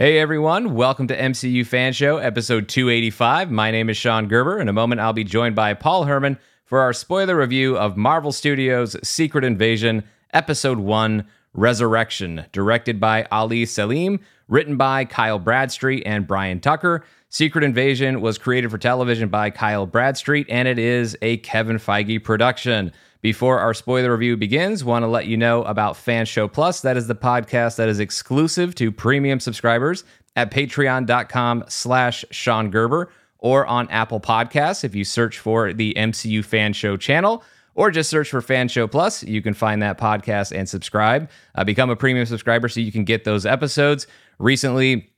Hey everyone, welcome to MCU Fan Show, episode 285. My name is Sean Gerber. In a moment, I'll be joined by Paul Hermann for our spoiler review of Marvel Studios' Secret Invasion, episode 1 Resurrection, directed by Ali Selim, written by Kyle Bradstreet and Brian Tucker. Secret Invasion was created for television by Kyle Bradstreet, and it is a Kevin Feige production. Before our spoiler review begins, want to let you know about Fan Show Plus. That is the podcast that is exclusive to premium subscribers at patreon.com slash Sean Gerber or on Apple Podcasts if you search for the MCU Fan Show channel or just search for Fan Show Plus. You can find that podcast and subscribe. Uh, become a premium subscriber so you can get those episodes. Recently,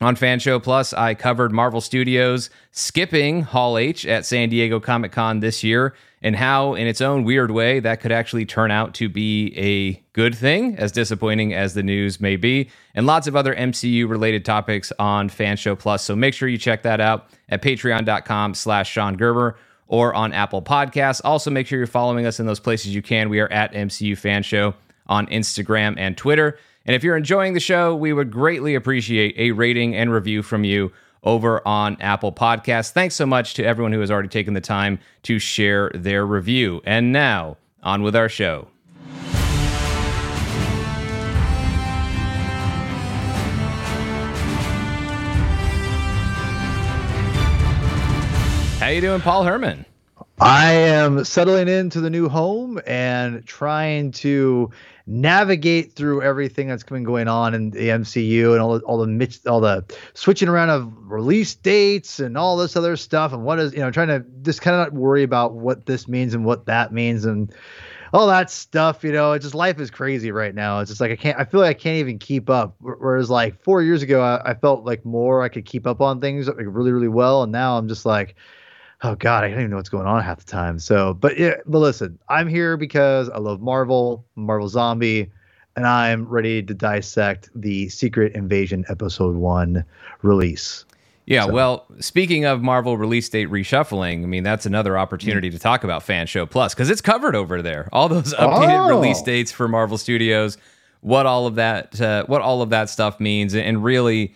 on Fan Show Plus, I covered Marvel Studios skipping Hall H at San Diego Comic Con this year and how, in its own weird way, that could actually turn out to be a good thing, as disappointing as the news may be, and lots of other MCU related topics on Fan Show Plus. So make sure you check that out at patreon.com slash Sean Gerber or on Apple Podcasts. Also, make sure you're following us in those places you can. We are at MCU Fan Show on Instagram and Twitter. And if you're enjoying the show, we would greatly appreciate a rating and review from you over on Apple Podcasts. Thanks so much to everyone who has already taken the time to share their review. And now, on with our show. How you doing, Paul Hermann? I am settling into the new home and trying to navigate through everything that's been going on in the MCU and all the all the all the switching around of release dates and all this other stuff. And what is you know trying to just kind of not worry about what this means and what that means and all that stuff you know. It's just life is crazy right now. It's just like i can't i feel like i can't even keep up. Whereas like four years ago i, I felt like more i could keep up on things like really really well. And now i'm just like oh god, I don't even know what's going on half the time. So, but yeah, but listen, I'm here because I love Marvel, Marvel Zombie, and I'm ready to dissect the Secret Invasion Episode One release. Yeah, so. well, speaking of Marvel release date reshuffling, I mean that's another opportunity to talk about Fan Show Plus because it's covered over there. All those updated oh. release dates for Marvel Studios, what all of that, uh, what all of that stuff means, and really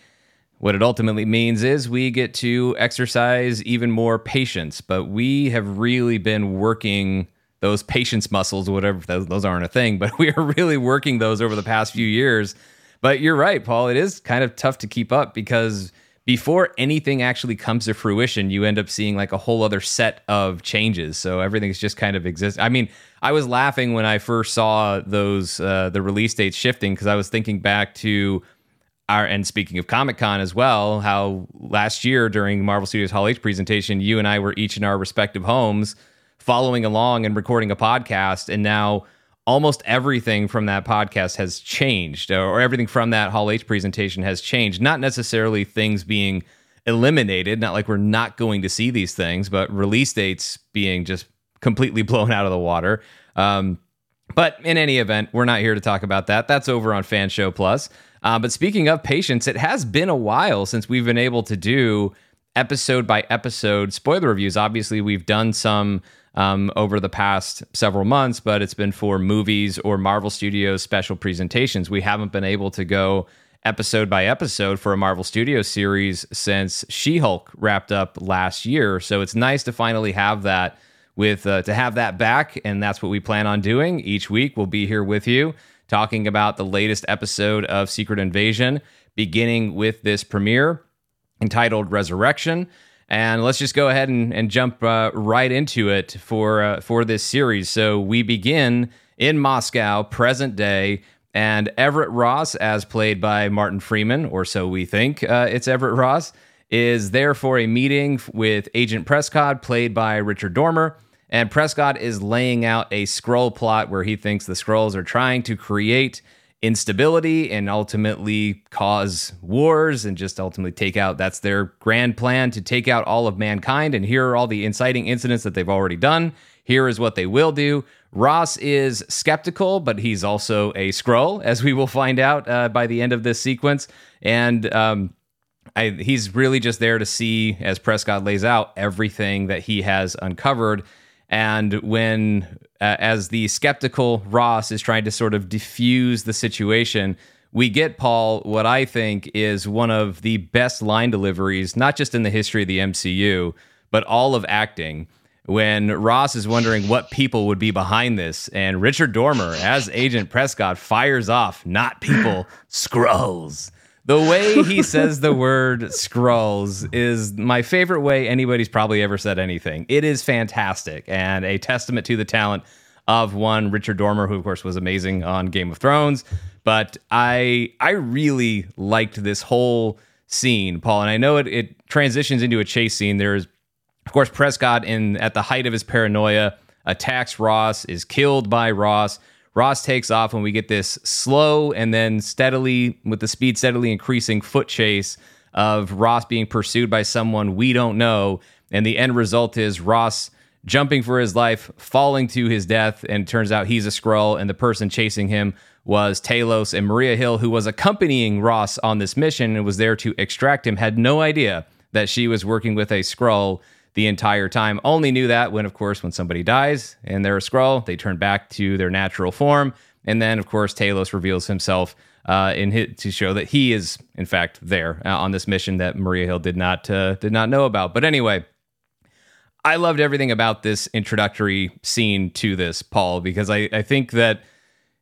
what it ultimately means is we get to exercise even more patience, but we have really been working those patience muscles, whatever those, aren't a thing, but we are really working those over the past few years. But you're right, Paul. It is kind of tough to keep up because before anything actually comes to fruition, you end up seeing like a whole other set of changes. So everything's just kind of exist. I mean, I was laughing when I first saw those uh, the release dates shifting because I was thinking back to our, and speaking of Comic Con as well, how last year during Marvel Studios Hall H presentation, you and I were each in our respective homes following along and recording a podcast. And now almost everything from that podcast has changed, or everything from that Hall H presentation has changed. Not necessarily things being eliminated, not like we're not going to see these things, but release dates being just completely blown out of the water. Um, but in any event, we're not here to talk about that. That's over on Fan Show Plus. Uh, but speaking of patience, it has been a while since we've been able to do episode by episode spoiler reviews. Obviously, we've done some um, over the past several months, but it's been for movies or Marvel Studios special presentations. We haven't been able to go episode by episode for a Marvel Studios series since She Hulk wrapped up last year. So it's nice to finally have that with uh, to have that back, and that's what we plan on doing each week. We'll be here with you talking about the latest episode of Secret Invasion, beginning with this premiere entitled Resurrection. And let's just go ahead and, and jump uh, right into it for uh, for this series. So we begin in Moscow, present day, and Everett Ross, as played by Martin Freeman, or so we think uh, it's Everett Ross, is there for a meeting with Agent Prescott, played by Richard Dormer. And Prescott is laying out a Skrull plot where he thinks the Skrulls are trying to create instability and ultimately cause wars and just ultimately take out that's their grand plan to take out all of mankind. And here are all the inciting incidents that they've already done. Here is what they will do. Ross is skeptical but he's also a Skrull as we will find out uh, by the end of this sequence. And um, I, he's really just there to see as prescott lays out everything that he has uncovered and when, uh, as the skeptical Ross is trying to sort of diffuse the situation, we get Paul what I think is one of the best line deliveries, not just in the history of the MCU, but all of acting. When Ross is wondering what people would be behind this, and Richard Dormer, as Agent Prescott, fires off, not people, Skrulls. The way he says the word Skrulls is my favorite way anybody's probably ever said anything. It is fantastic and a testament to the talent of one Richard Dormer, who of course was amazing on Game of Thrones. But I I really liked this whole scene, Paul, and I know it, it transitions into a chase scene. There's of course Prescott in at the height of his paranoia attacks Ross, is killed by Ross. Ross takes off and we get this slow and then steadily, with the speed steadily increasing foot chase of Ross being pursued by someone we don't know. And the end result is Ross jumping for his life, falling to his death, and turns out he's a Skrull, and the person chasing him was Talos and Maria Hill, who was accompanying Ross on this mission and was there to extract him, had no idea that she was working with a Skrull the entire time. Only knew that when, of course, when somebody dies and they're a Skrull, they turn back to their natural form. And then, of course, Talos reveals himself uh, in his, to show that he is, in fact, there uh, on this mission that Maria Hill did not uh, did not know about. But anyway, I loved everything about this introductory scene to this, Paul, because I, I think that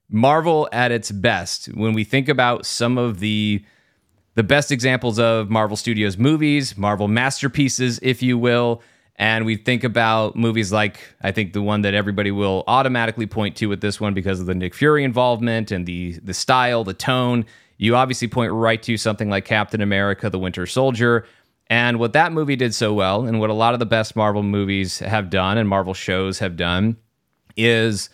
Marvel at its best, when we think about some of the the best examples of Marvel Studios movies, Marvel masterpieces, if you will. And we think about movies like, I think the one that everybody will automatically point to with this one because of the Nick Fury involvement and the, the style, the tone. You obviously point right to something like Captain America, the Winter Soldier. And what that movie did so well, and what a lot of the best Marvel movies have done and Marvel shows have done, is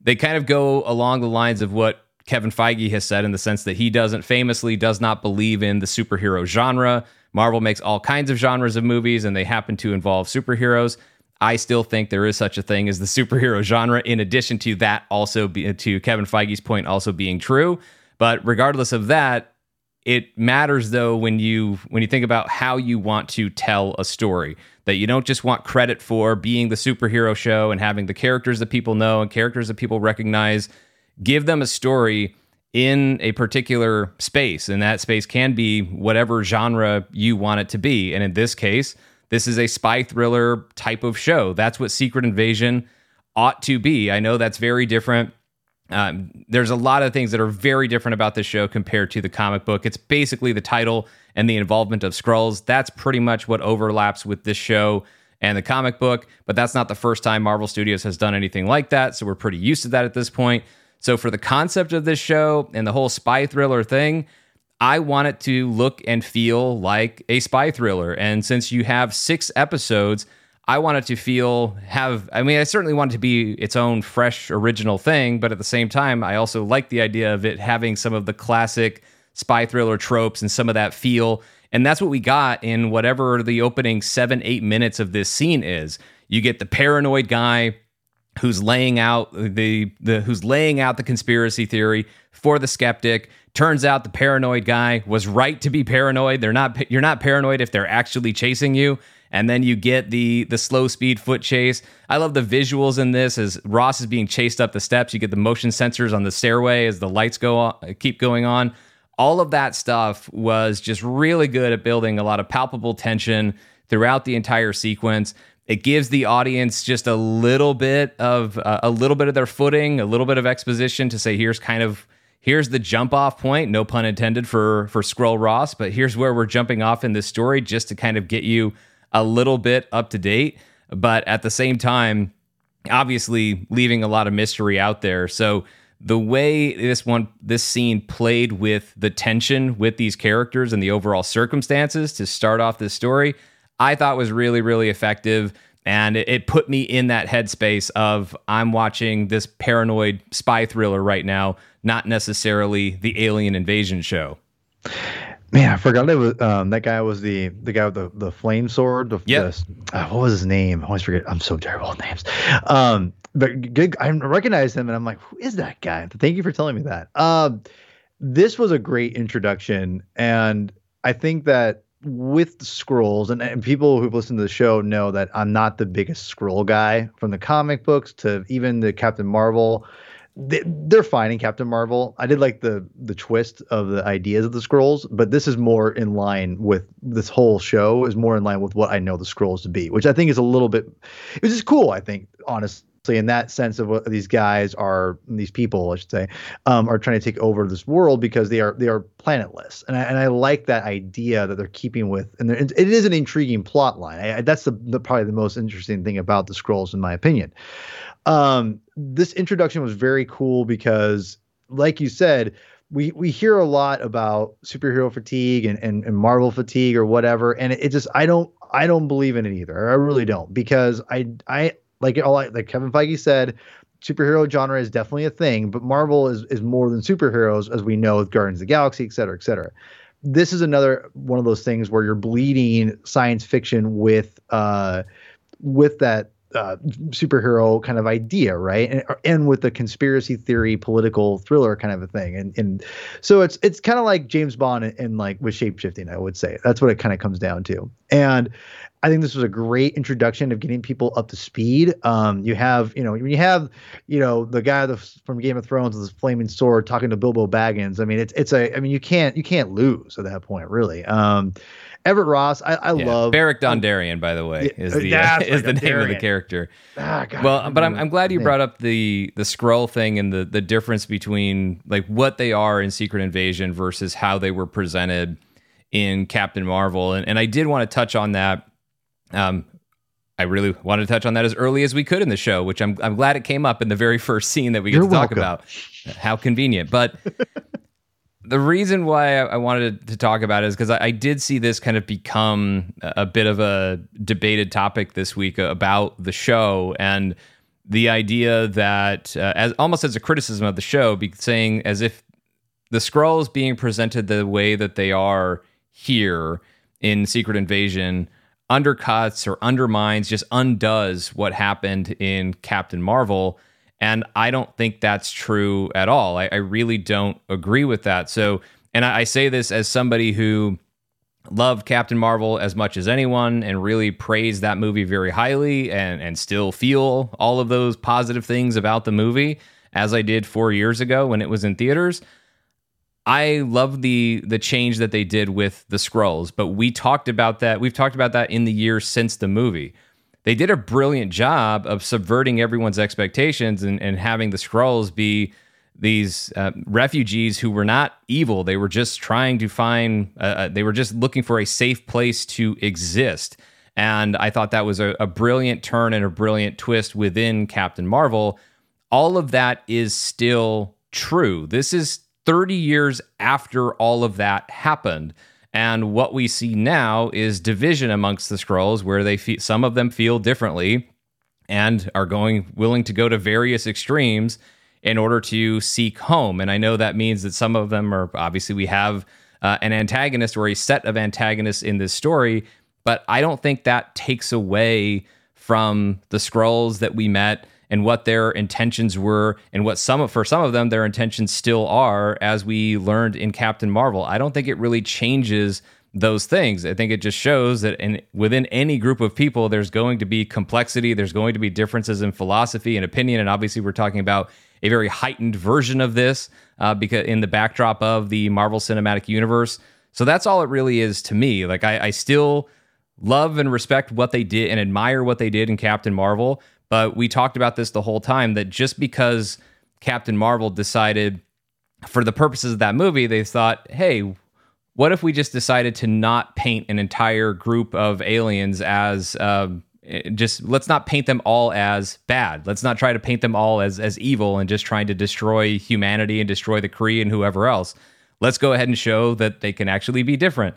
they kind of go along the lines of what Kevin Feige has said in the sense that he doesn't famously does not believe in the superhero genre. Marvel makes all kinds of genres of movies and they happen to involve superheroes. I still think there is such a thing as the superhero genre in addition to that also be, to Kevin Feige's point also being true. But regardless of that, it matters though when you when you think about how you want to tell a story that you don't just want credit for being the superhero show and having the characters that people know and characters that people recognize give them a story in a particular space and that space can be whatever genre you want it to be. And in this case this is a spy thriller type of show. That's what secret invasion ought to be. I know that's very different. Um, there's a lot of things that are very different about this show compared to the comic book. It's basically the title and the involvement of Skrulls. That's pretty much what overlaps with this show and the comic book but that's not the first time marvel studios has done anything like that so we're pretty used to that at this point so, for the concept of this show and the whole spy thriller thing, I want it to look and feel like a spy thriller. And since you have six episodes, I want it to feel have I mean I certainly want it to be its own fresh original thing, but at the same time I also like the idea of it having some of the classic spy thriller tropes and some of that feel. And that's what we got in whatever the opening 7 8 minutes of this scene is. You get the paranoid guy who's laying out the the who's laying out the conspiracy theory for the skeptic. Turns out the paranoid guy was right to be paranoid. They're not you're not paranoid if they're actually chasing you. And then you get the the slow speed foot chase. I love the visuals in this as Ross is being chased up the steps. You get the motion sensors on the stairway as the lights go on, keep going on. All of that stuff was just really good at building a lot of palpable tension throughout the entire sequence. It gives the audience just a little bit of uh, a little bit of their footing, a little bit of exposition to say here's kind of here's the jump off point, no pun intended for for Skrull Ross, but here's where we're jumping off in this story just to kind of get you a little bit up to date, but at the same time obviously leaving a lot of mystery out there. So the way this one this scene played with the tension with these characters and the overall circumstances to start off this story I thought was really, really effective. And it, it put me in that headspace of I'm watching this paranoid spy thriller right now, not necessarily the alien invasion show. Man, I forgot it was um, that guy was the the guy with the, the flame sword. The, yep. The, uh, what was his name? I always forget. I'm so terrible with names. Um, but good. I recognize him, and I'm like, who is that guy? Thank you for telling me that. Um, this was a great introduction, and I think that with the Skrulls and, and people who've listened to the show know that I'm not the biggest Skrull guy from the comic books to even the Captain Marvel they, they're fine in Captain Marvel. I did like the the twist of the ideas of the Skrulls, but this is more in line with this whole show is more in line with what I know the Skrulls to be, which I think is a little bit, which is cool. I think honestly in that sense of what these guys are, these people, I should say, um, are trying to take over this world because they are they are planetless, and I, and I like that idea that they're keeping with, and it is an intriguing plot line. I, that's the, the probably the most interesting thing about the Skrulls, in my opinion. Um, this introduction was very cool because, like you said, we we hear a lot about superhero fatigue and, and, and Marvel fatigue or whatever, and it, it, just I don't I don't believe in it either. I really don't because I I like all like Kevin Feige said, superhero genre is definitely a thing, but Marvel is is more than superheroes as we know with Guardians of the Galaxy, et cetera, et cetera. This is another one of those things where you're bleeding science fiction with uh with that uh, superhero kind of idea, right? And, and with the conspiracy theory, political thriller kind of a thing. And and so it's it's kind of like James Bond and, like with shapeshifting, I would say. That's what it kind of comes down to. And I think this was a great introduction of getting people up to speed. Um, you have, you know, when you have, you know, the guy from Game of Thrones with his flaming sword talking to Bilbo Baggins. I mean, it's it's a, I mean, you can't you can't lose at that point, really. Um, Everett Ross, I, I yeah. love Beric Dondarrion, by the way, is the uh, is the name of the character. Ah, God, well, but I'm, I'm glad you brought up the the Skrull thing and the the difference between like what they are in Secret Invasion versus how they were presented in Captain Marvel, and and I did want to touch on that. Um, I really wanted to touch on that as early as we could in the show, which I'm I'm glad it came up in the very first scene that we get You're to talk welcome. about. How convenient, but the reason why I wanted to talk about it is because I, did see this kind of become a bit of a debated topic this week about the show and the idea that, uh, as almost as a criticism of the show, saying as if the Skrulls being presented the way that they are here in Secret Invasion undercuts or undermines, just undoes what happened in Captain Marvel and I don't think that's true at all. I, I really don't agree with that. So, and I, I say this as somebody who loved Captain Marvel as much as anyone and really praised that movie very highly and, and still feel all of those positive things about the movie as I did four years ago when it was in theaters. I love the the change that they did with the Skrulls, but we talked about that. We've talked about that in the years since the movie they did a brilliant job of subverting everyone's expectations and, and having the Skrulls be these uh, refugees who were not evil. They were just trying to find, uh, uh, they were just looking for a safe place to exist. And I thought that was a, a brilliant turn and a brilliant twist within Captain Marvel. All of that is still true. This is 30 years after all of that happened. And what we see now is division amongst the Skrulls, where they feel, some of them feel differently and are going willing to go to various extremes in order to seek home. And I know that means that some of them are obviously we have uh, an antagonist or a set of antagonists in this story, but I don't think that takes away from the Skrulls that we met and what their intentions were and what some for some of them their intentions still are as we learned in Captain Marvel. I don't think it really changes those things. I think it just shows that in within any group of people there's going to be complexity, there's going to be differences in philosophy and opinion and obviously we're talking about a very heightened version of this uh, because in the backdrop of the Marvel Cinematic Universe. So that's all it really is to me. Like I, I still love and respect what they did and admire what they did in Captain Marvel, but we talked about this the whole time that just because Captain Marvel decided, for the purposes of that movie, they thought, hey, what if we just decided to not paint an entire group of aliens as um, just let's not paint them all as bad. Let's not try to paint them all as as evil and just trying to destroy humanity and destroy the Kree and whoever else. Let's go ahead and show that they can actually be different.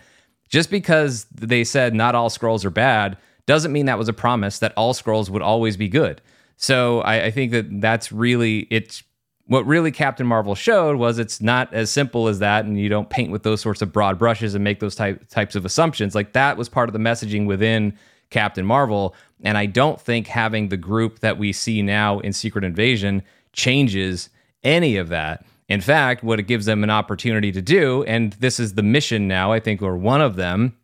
Just because they said not all Skrulls are bad doesn't mean that was a promise that all Skrulls would always be good. So I, I think that that's really it's what really Captain Marvel showed was it's not as simple as that, and you don't paint with those sorts of broad brushes and make those type, types of assumptions. Like that was part of the messaging within Captain Marvel, and I don't think having the group that we see now in Secret Invasion changes any of that. In fact, what it gives them an opportunity to do, and this is the mission now, I think, or one of them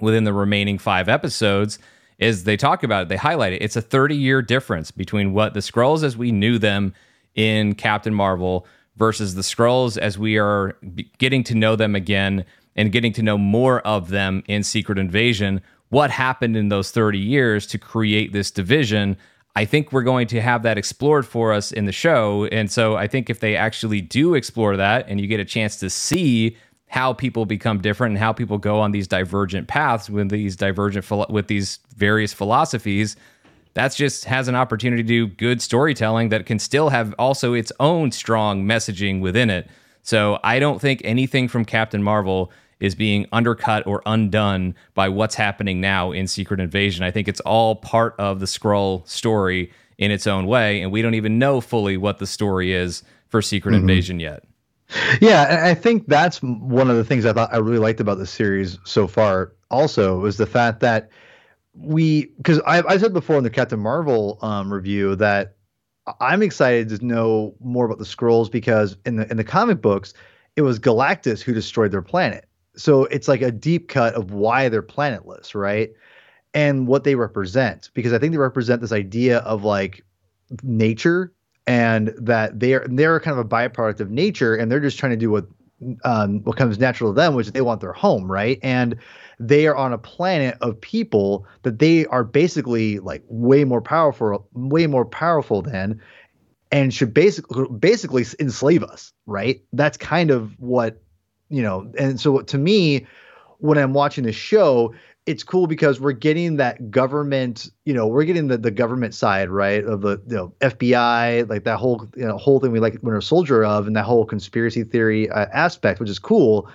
within the remaining five episodes, is they talk about it, they highlight it. It's a 30 year difference between what the Skrulls as we knew them in Captain Marvel versus the Skrulls as we are getting to know them again and getting to know more of them in Secret Invasion. What happened in those 30 years to create this division? I think we're going to have that explored for us in the show. And so I think if they actually do explore that and you get a chance to see how people become different and how people go on these divergent paths with these divergent with these various philosophies that's just has an opportunity to do good storytelling that can still have also its own strong messaging within it. So i don't think anything from captain marvel is being undercut or undone by what's happening now in secret invasion. I think it's all part of the Skrull story in its own way and we don't even know fully what the story is for secret mm-hmm. invasion yet yeah, I think that's one of the things I thought I really liked about the series so far. Also, was the fact that we because I, I said before in the Captain Marvel um, review that I'm excited to know more about the Skrulls because in the in the comic books it was Galactus who destroyed their planet. So it's like a deep cut of why they're planetless, right? And what they represent because I think they represent this idea of like nature and that they're they're kind of a byproduct of nature, and they're just trying to do what um, what comes natural to them, which is they want their home, right? And they are on a planet of people that they are basically like way more powerful, way more powerful than, and should basically basically enslave us, right? That's kind of what you know. And so to me, when I'm watching the show, it's cool because we're getting that government, you know, we're getting the, the government side, right, of the you know, FBI, like that whole you know whole thing we like when a soldier of, and that whole conspiracy theory uh, aspect, which is cool.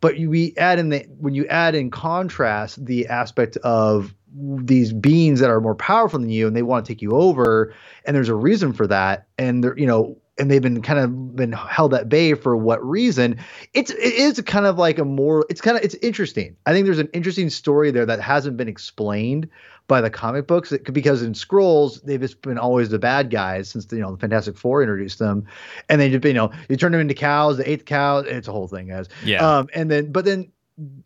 But we add in the when you add in contrast the aspect of these beings that are more powerful than you and they want to take you over, and there's a reason for that, and they're you know and they've been kind of been held at bay for what reason it's it is kind of like a more it's kind of it's interesting. I think there's an interesting story there that hasn't been explained by the comic books because in Skrulls they've just been always the bad guys since the, you know the fantastic four introduced them. And they just you know you turn them into cows the eighth cow it's a whole thing guys. Yeah. Um and then but then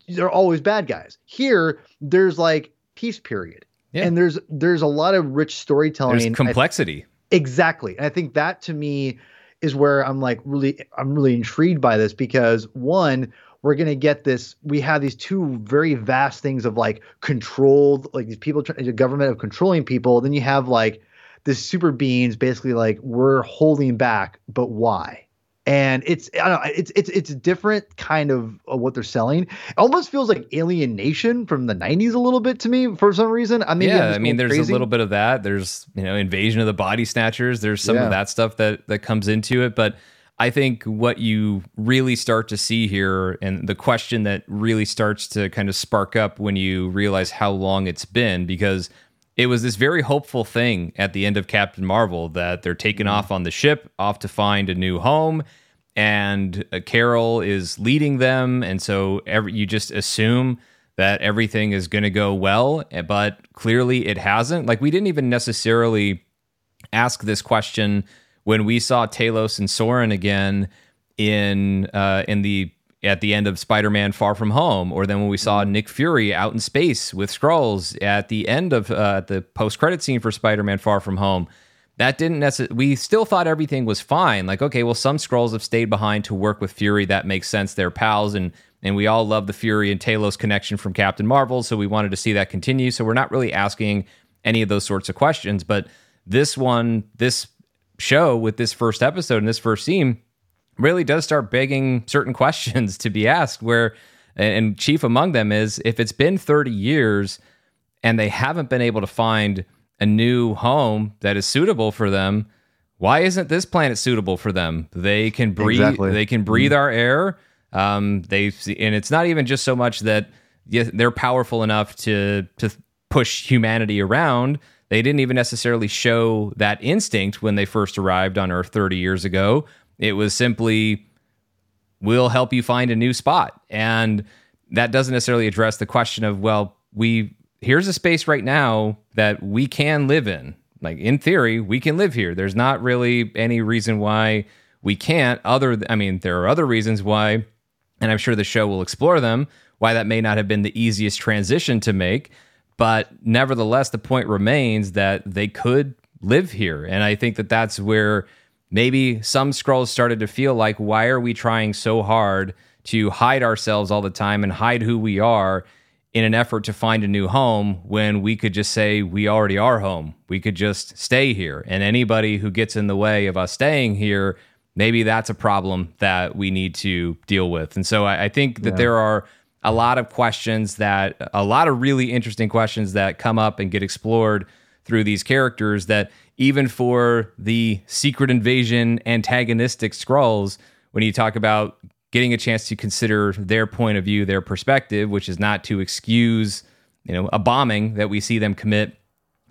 they're always bad guys. Here there's like peace period. Yeah. and there's there's a lot of rich storytelling there's complexity Exactly. And I think that to me is where I'm like really I'm really intrigued by this because one, we're going to get this we have these two very vast things of like controlled like these people the government of controlling people then you have like this super beings basically like we're holding back but why and it's I don't know it's it's it's a different kind of, of what they're selling. It almost feels like Alien Nation from the '90s a little bit to me for some reason. I mean, yeah, I mean, there's crazy. a little bit of that. There's you know Invasion of the Body Snatchers. There's some yeah. of that stuff that that comes into it, but. I think what you really start to see here, and the question that really starts to kind of spark up when you realize how long it's been, because it was this very hopeful thing at the end of Captain Marvel that they're taking mm-hmm. off on the ship, off to find a new home, and uh, Carol is leading them, and so every, you just assume that everything is going to go well, eh, but clearly it hasn't. Like we didn't even necessarily ask this question when we saw Talos and Soren again in uh, in the at the end of Spider-Man: Far From Home, or then when we saw mm-hmm. Nick Fury out in space with Skrulls at the end of uh, the post-credit scene for Spider-Man: Far From Home. That didn't necessarily. We still thought everything was fine. Like, okay, well, some Skrulls have stayed behind to work with Fury. That makes sense. They're pals, and and we all love the Fury and Talos connection from Captain Marvel, so we wanted to see that continue. So we're not really asking any of those sorts of questions. But this one, this show with this first episode and this first scene really does start begging certain questions to be asked where and chief among them is if it's been 30 years and they haven't been able to find a new home that is suitable for them why isn't this planet suitable for them they can breathe exactly. they can breathe mm-hmm. our air um, they and it's not even just so much that they're powerful enough to to push humanity around they didn't even necessarily show that instinct when they first arrived on earth 30 years ago it was simply, we'll help you find a new spot. And that doesn't necessarily address the question of, well, we here's a space right now that we can live in. Like in theory, we can live here. There's not really any reason why we can't. Other, I mean, there are other reasons why, and I'm sure the show will explore them. Why that may not have been the easiest transition to make, but nevertheless, the point remains that they could live here, and I think that that's where maybe some Skrulls started to feel like, why are we trying so hard to hide ourselves all the time and hide who we are in an effort to find a new home when we could just say we already are home? We could just stay here. And anybody who gets in the way of us staying here, maybe that's a problem that we need to deal with. And so I, I think that yeah. there are a lot of questions that, a lot of really interesting questions that come up and get explored through these characters that even for the secret invasion antagonistic Skrulls, when you talk about getting a chance to consider their point of view, their perspective, which is not to excuse, you know, a bombing that we see them commit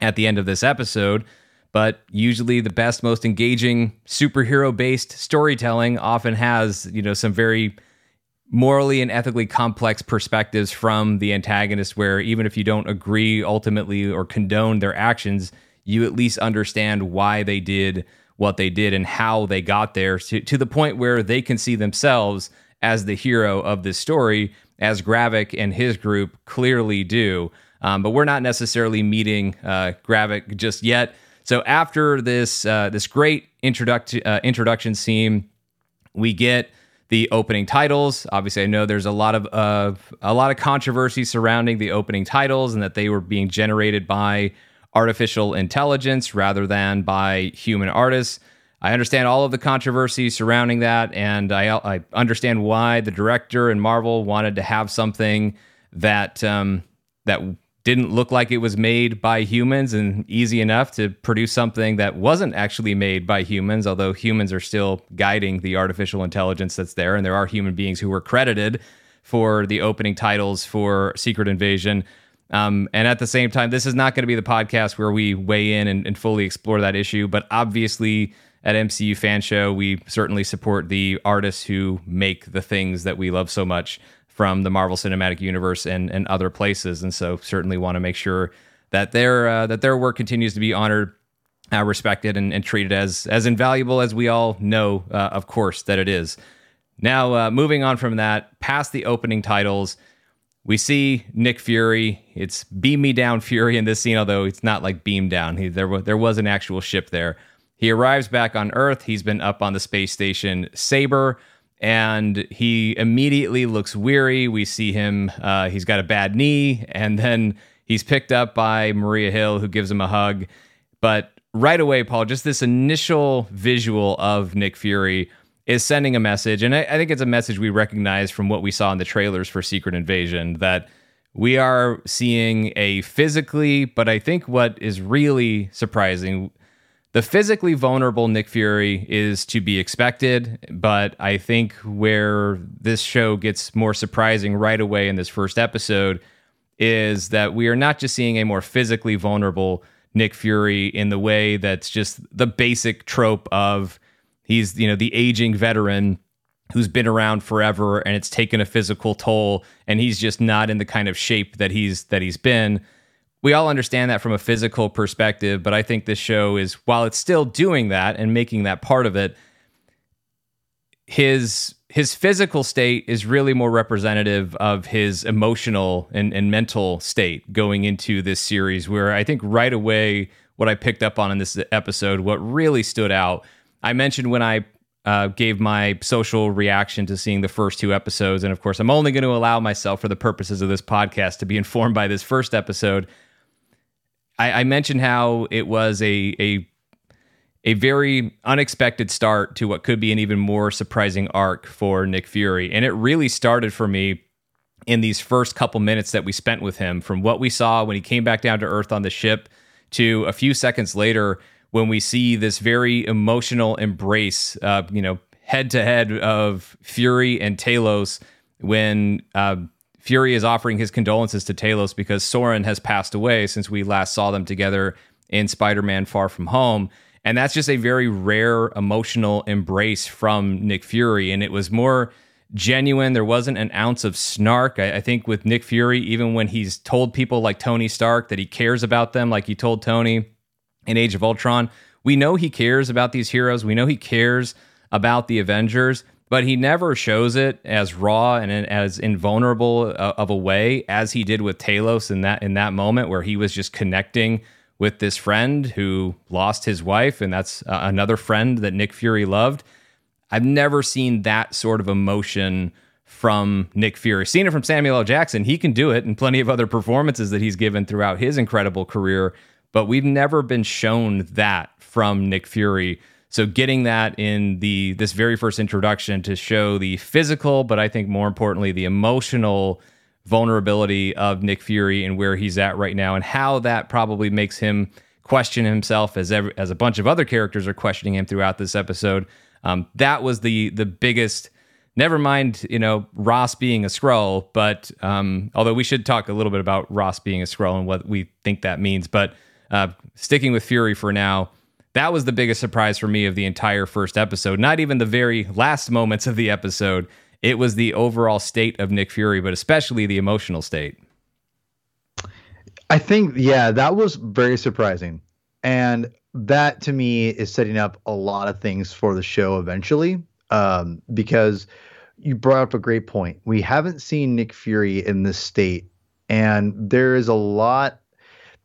at the end of this episode, but usually the best most engaging superhero based storytelling often has, you know, some very morally and ethically complex perspectives from the antagonist where even if you don't agree ultimately or condone their actions, you at least understand why they did what they did and how they got there to, to the point where they can see themselves as the hero of this story, as Gravik and his group clearly do. Um, but we're not necessarily meeting uh, Gravik just yet. So after this uh, this great introduction uh, introduction scene, we get the opening titles. Obviously, I know there's a lot of uh, a lot of controversy surrounding the opening titles and that they were being generated by artificial intelligence rather than by human artists. I understand all of the controversy surrounding that, and I, I understand why the director and Marvel wanted to have something that um, that didn't look like it was made by humans and easy enough to produce something that wasn't actually made by humans, although humans are still guiding the artificial intelligence that's there, and there are human beings who were credited for the opening titles for Secret Invasion. Um, and at the same time, this is not going to be the podcast where we weigh in and, and, fully explore that issue. But obviously, at MCU Fan Show, we certainly support the artists who make the things that we love so much from the Marvel Cinematic Universe and, and other places. And so, certainly want to make sure that their uh, that their work continues to be honored, uh, respected, and, and, treated as as invaluable as we all know, uh, of course, that it is. Now, uh, moving on from that, past the opening titles we see Nick Fury. It's beam me down Fury in this scene, although it's not like beam down. He, there, there was an actual ship there. He arrives back on Earth. He's been up on the space station Saber, and he immediately looks weary. We see him, uh, he's got a bad knee, and then he's picked up by Maria Hill, who gives him a hug. But right away, Paul, just this initial visual of Nick Fury is sending a message, and I, I, think it's a message we recognize from what we saw in the trailers for Secret Invasion that we are seeing a physically, but I think what is really surprising, the physically vulnerable Nick Fury is to be expected, but I think where this show gets more surprising right away in this first episode is that we are not just seeing a more physically vulnerable Nick Fury in the way that's just the basic trope of He's, you know, the aging veteran who's been around forever and it's taken a physical toll and he's just not in the kind of shape that he's that he's been. We all understand that from a physical perspective, but I think this show is while it's still doing that and making that part of it, his his physical state is really more representative of his emotional and, and mental state going into this series where I think right away what I picked up on in this episode, what really stood out I mentioned when I uh, gave my social reaction to seeing the first two episodes, and of course, I'm only going to allow myself, for the purposes of this podcast, to be informed by this first episode. I, I mentioned how it was a a a very unexpected start to what could be an even more surprising arc for Nick Fury, and it really started for me in these first couple minutes that we spent with him, from what we saw when he came back down to Earth on the ship to a few seconds later when we see this very emotional embrace, uh, you know, head to head of Fury and Talos when uh, Fury is offering his condolences to Talos because Soren has passed away since we last saw them together in Spider Man Far From Home. And that's just a very rare emotional embrace from Nick Fury. And it was more genuine. There wasn't an ounce of snark. I, I, think with Nick Fury, even when he's told people like Tony Stark that he cares about them, like he told Tony in Age of Ultron. We know he cares about these heroes. We know he cares about the Avengers, but he never shows it as raw and as invulnerable uh, of a way as he did with Talos in that in that moment where he was just connecting with this friend who lost his wife, and that's uh, another friend that Nick Fury loved. I've never seen that sort of emotion from Nick Fury. Seen it from Samuel L. Jackson. He can do it, and plenty of other performances that he's given throughout his incredible career. But we've never been shown that from Nick Fury. So getting that in the this very first introduction to show the physical, but I think more importantly the emotional vulnerability of Nick Fury and where he's at right now, and how that probably makes him question himself as every, as a bunch of other characters are questioning him throughout this episode. Um, that was the the biggest. Never mind, you know Ross being a Skrull, but um, although we should talk a little bit about Ross being a Skrull and what we think that means, but uh, sticking with Fury for now, that was the biggest surprise for me of the entire first episode. Not even the very last moments of the episode. It was the overall state of Nick Fury, but especially the emotional state. I think, yeah, that was very surprising. And that to me is setting up a lot of things for the show eventually. Um, because you brought up a great point. We haven't seen Nick Fury in this state, and there is a lot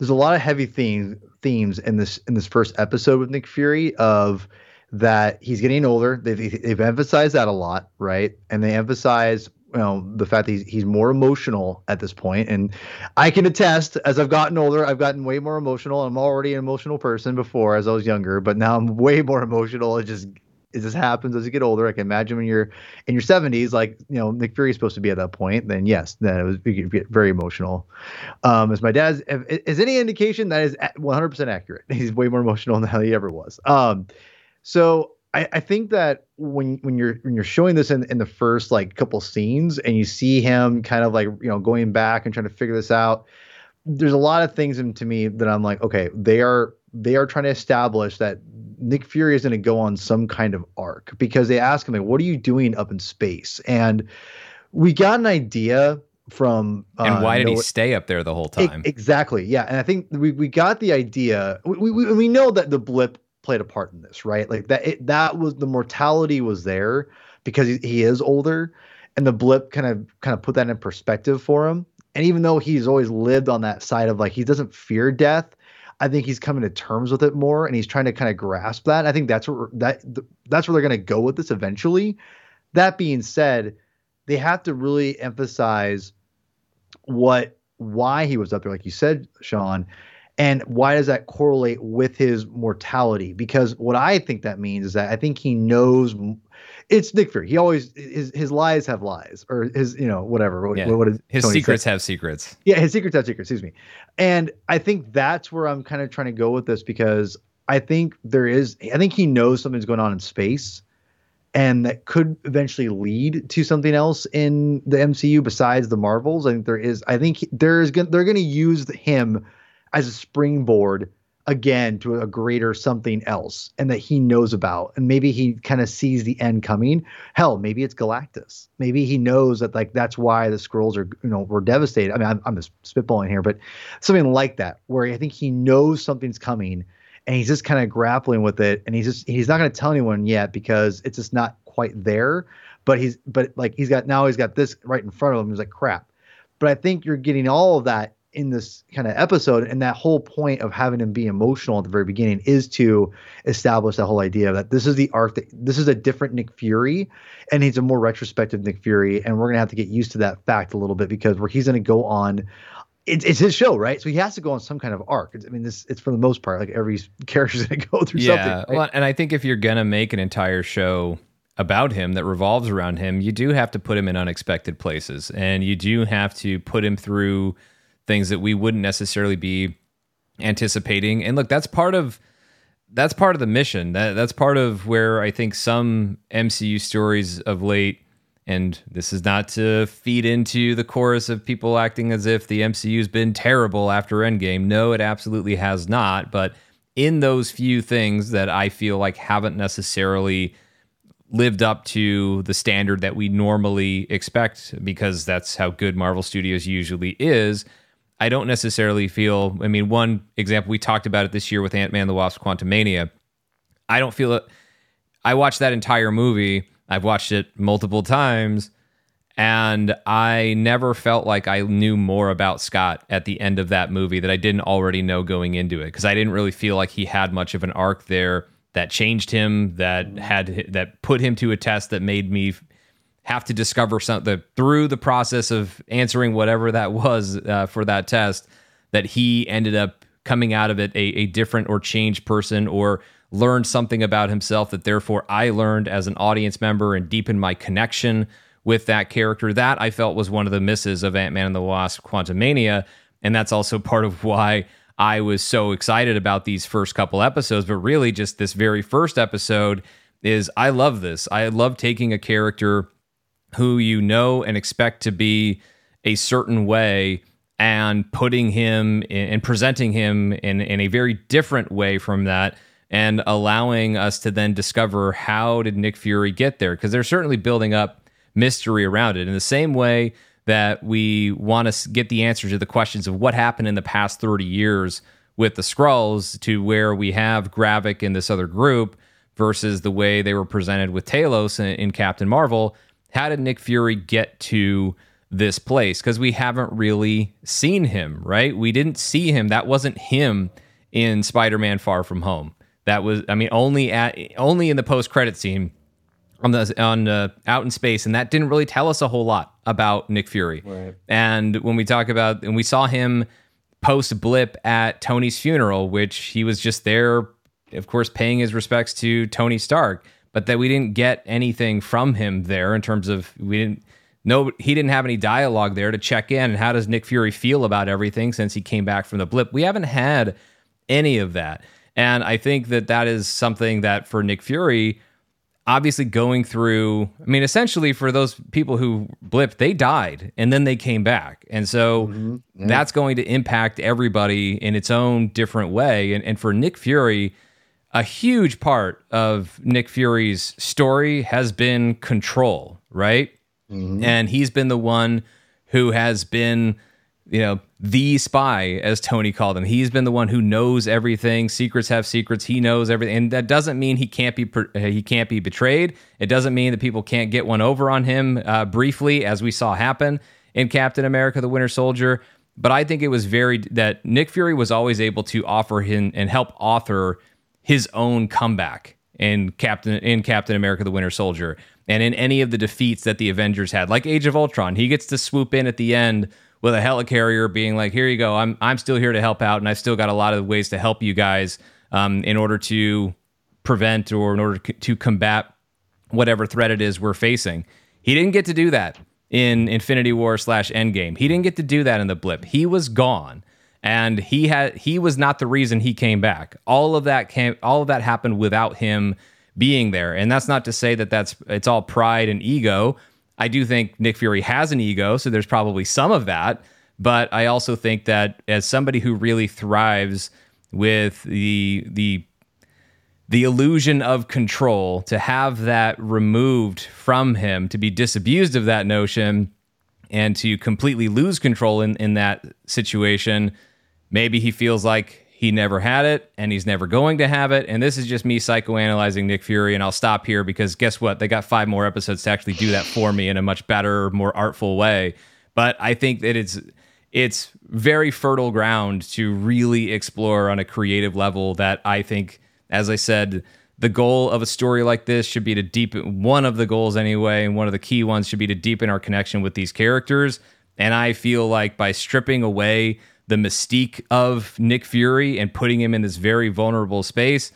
there's a lot of heavy themes themes in this in this first episode with Nick Fury of that he's getting older. They've they've emphasized that a lot, right? And they emphasize you know the fact that he's, he's more emotional at this point and i can attest as i've gotten older i've gotten way more emotional i'm already an emotional person before as i was younger but now i'm way more emotional it just it just happens as you get older. I can imagine when you're in your 70s, like you know Nick Fury is supposed to be at that point. Then yes, then it was you get very emotional. Um, as my dad's is any indication that is 100% accurate. He's way more emotional than he ever was. Um, so I, I think that when when you're when you're showing this in in the first like couple scenes and you see him kind of like you know going back and trying to figure this out, there's a lot of things in to me that I'm like, okay, they are they are trying to establish that Nick Fury is going to go on some kind of arc because they ask him, like, "What are you doing up in space?" And we got an idea from. Uh, and why did Noah, he stay up there the whole time? exactly. Yeah, and I think we we got the idea. We we, we know that the blip played a part in this, right? Like that it, that was the mortality was there because he, he is older, and the blip kind of kind of put that in perspective for him. And even though he's always lived on that side of like he doesn't fear death, I think he's coming to terms with it more, and he's trying to kind of grasp that. I think that's where that that's where they're going to go with this eventually. That being said, they have to really emphasize what why he was up there, like you said, Sean, and why does that correlate with his mortality? Because what I think that means is that I think he knows it's Nick Fury. He always his his lies have lies, or his you know whatever. What, yeah. what is, his Tony secrets have secrets. Yeah, his secrets have secrets. Excuse me. And I think that's where I'm kind of trying to go with this because I think there is. I think he knows something's going on in space, and that could eventually lead to something else in the MCU besides the Marvels. I think there is. I think there is. They're going to use him as a springboard again to a greater something else and that he knows about. And maybe he kind of sees the end coming. Hell maybe it's galactus. Maybe he knows that like that's why the Skrulls are you know were devastated. I mean i'm, I'm just spitballing here but something like that where i think he knows something's coming and he's just kind of grappling with it and he's just he's not going to tell anyone yet because it's just not quite there. But he's but like he's got now he's got this right in front of him. He's like crap. But i think you're getting all of that in this kind of episode and that whole point of having him be emotional at the very beginning is to establish that whole idea that this is the arc that this is a different Nick Fury and he's a more retrospective Nick Fury and we're going to have to get used to that fact a little bit because where he's going to go on it's, it's his show, right? So he has to go on some kind of arc. I mean, this it's for the most part like every character's going to go through yeah, something. Right? Well, and I think if you're going to make an entire show about him that revolves around him, you do have to put him in unexpected places, and you do have to put him through things that we wouldn't necessarily be anticipating. And look, that's part of that's part of the mission. That that's part of where I think some MCU stories of late and this is not to feed into the chorus of people acting as if the MCU's been terrible after Endgame. No, it absolutely has not, but in those few things that I feel like haven't necessarily lived up to the standard that we normally expect because that's how good Marvel Studios usually is. I don't necessarily feel. I mean, one example we talked about it this year with Ant Man the Wasp: Quantumania. I don't feel it. I watched that entire movie. I've watched it multiple times, And I never felt like I knew more about Scott at the end of that movie that I didn't already know going into it because I didn't really feel like he had much of an arc there that changed him, that had that put him to a test that made me have to discover something through the process of answering whatever that was uh, for that test that he ended up coming out of it a, a different or changed person or learned something about himself that therefore I learned as an audience member and deepened my connection with that character. That I felt was one of the misses of Ant Man and the Wasp Quantumania. And that's also part of why I was so excited about these first couple episodes. But really, just this very first episode is I love this. I love taking a character who you know and expect to be a certain way and putting him in, and presenting him in, in a very different way from that and allowing us to then discover how did Nick Fury get there because they're certainly building up mystery around it in the same way that we want to get the answer to the questions of what happened in the past 30 years with the Skrulls to where we have Gravik in this other group versus the way they were presented with Talos in, in Captain Marvel. How did Nick Fury get to this place? Because we haven't really seen him, right? We didn't see him. That wasn't him in Spider-Man: Far From Home. That was, I mean, only at only in the post-credit scene on the on uh, out in space, and that didn't really tell us a whole lot about Nick Fury. Right. And when we talk about, and we saw him post blip at Tony's funeral, which he was just there, of course, paying his respects to Tony Stark, but that we didn't get anything from him there in terms of we didn't. No, he didn't have any dialogue there to check in. And how does Nick Fury feel about everything since he came back from the blip? We haven't had any of that. And I think that that is something that for Nick Fury, obviously going through, I mean, essentially for those people who blipped, they died and then they came back. And so Mm-hmm. Yeah. that's going to impact everybody in its own different way. And, and for Nick Fury, a huge part of Nick Fury's story has been control, right? Mhm. And he's been the one who has been, you know, the spy, as Tony called him. He's been the one who knows everything. Secrets have secrets. He knows everything, and that doesn't mean he can't be he can't be betrayed. It doesn't mean that people can't get one over on him uh, briefly, as we saw happen in Captain America: The Winter Soldier. But I think it was very that Nick Fury was always able to offer him and help author his own comeback in Captain in Captain America: The Winter Soldier, and in any of the defeats that the Avengers had, like Age of Ultron. He gets to swoop in at the end with a helicarrier, being like, "Here you go. I'm I'm still here to help out, and I've still got a lot of ways to help you guys um, in order to prevent or in order to combat whatever threat it is we're facing." He didn't get to do that in Infinity War slash Endgame. He didn't get to do that in the blip. He was gone and he had he was not the reason he came back. All of that came all of that happened without him being there. And that's not to say that that's it's all pride and ego. I do think Nick Fury has an ego, so there's probably some of that, but I also think that as somebody who really thrives with the the the illusion of control to have that removed from him to be disabused of that notion and to completely lose control in, in that situation maybe he feels like he never had it and he's never going to have it. And this is just me psychoanalyzing nick fury and i'll stop here because guess what? They got five more episodes to actually do that for me in a much better more artful way. But i think that it's it's very fertile ground to really explore on a creative level that i think as I said, the goal of a story like this should be to deepen one of the goals anyway, and one of the key ones should be to deepen our connection with these characters. And I feel like by stripping away the mystique of Nick Fury and putting him in this very vulnerable space,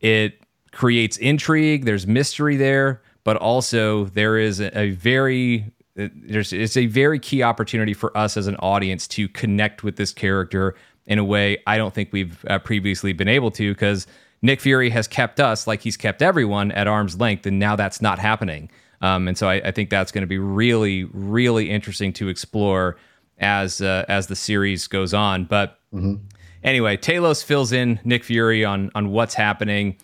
it creates intrigue. There's mystery there, but also there is a, a very there's it's a very key opportunity for us as an audience to connect with this character in a way I don't think we've uh, previously been able to because Nick Fury has kept us like he's kept everyone at arm's length, and now that's not happening. Um, and so I, I think that's going to be really, really interesting to explore as uh, as the series goes on. But anyway, Talos fills in Nick Fury on on what's happening,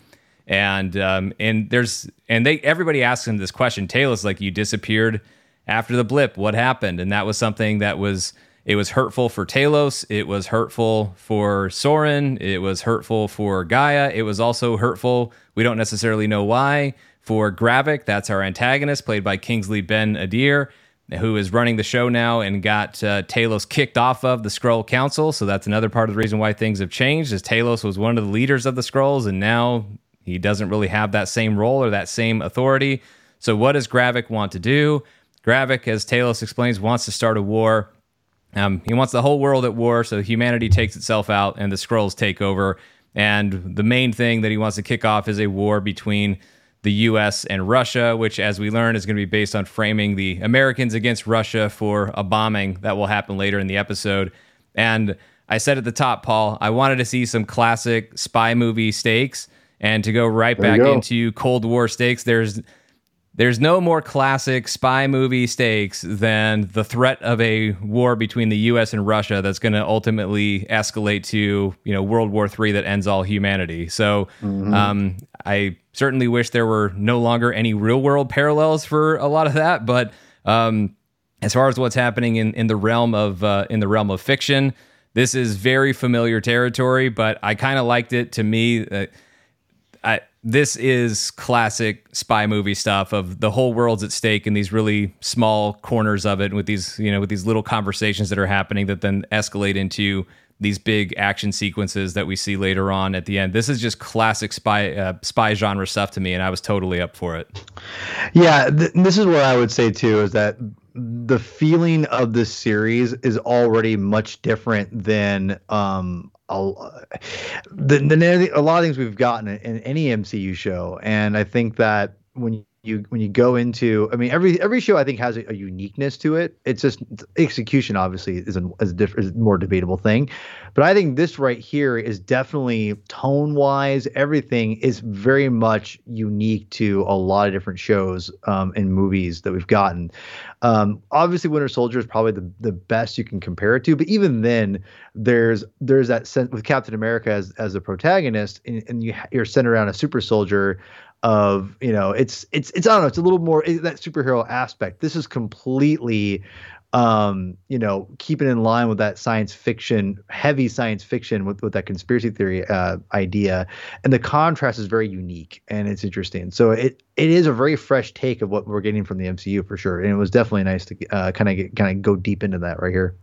and um, and there's and they everybody asks him this question. Talos like you disappeared after the blip. What happened? And that was something that was it was hurtful for Talos. It was hurtful for Soren. It was hurtful for Gaia. It was also hurtful. We don't necessarily know why for Gravik. That's our antagonist, played by Kingsley Ben-Adir. Who is running the show now and got uh, Talos kicked off of the Skrull Council. So that's another part of the reason why things have changed. Is Talos was one of the leaders of the Skrulls, and now he doesn't really have that same role or that same authority. So what does Gravik want to do? Gravik, as Talos explains, wants to start a war. Um, he wants the whole world at war, so humanity takes itself out and the Skrulls take over. And the main thing that he wants to kick off is a war between the US and Russia, which, as we learn, is going to be based on framing the Americans against Russia for a bombing that will happen later in the episode. And I said at the top, Paul, I wanted to see some classic spy movie stakes. And to go right there back into Cold War stakes, there's there's no more classic spy movie stakes than the threat of a war between the U.S. and Russia that's going to ultimately escalate to you know World War III that ends all humanity. So mm-hmm. um, I certainly wish there were no longer any real world parallels for a lot of that, but um, as far as what's happening in, in the realm of uh, in the realm of fiction, this is very familiar territory. But I kind of liked it. To me, uh, I this is classic spy movie stuff of the whole world's at stake in these really small corners of it with these you know with these little conversations that are happening that then escalate into these big action sequences that we see later on at the end. This is just classic spy uh, spy genre stuff to me and i was totally up for it. Yeah th- this is what i would say too is that the feeling of this series is already much different than um a, a lot of things we've gotten in any MCU show, and I think that when you when you go into i mean every every show i think has a, a uniqueness to it. It's just execution obviously is a, is a different is a more debatable thing. But i think this right here is definitely tone wise everything is very much unique to a lot of different shows um, and movies that we've gotten. Um, obviously winter soldier is probably the, the best you can compare it to but even then there's there's that sense with captain america as as a protagonist and, and you, you're centered around a super soldier of you know it's it's it's I don't know it's a little more that superhero aspect. This is completely um you know keeping in line with that science fiction heavy science fiction with with that conspiracy theory uh idea. And the contrast is very unique and it's interesting. So it it is a very fresh take of what we're getting from the MCU for sure. And it was definitely nice to kind of kind of go deep into that right here.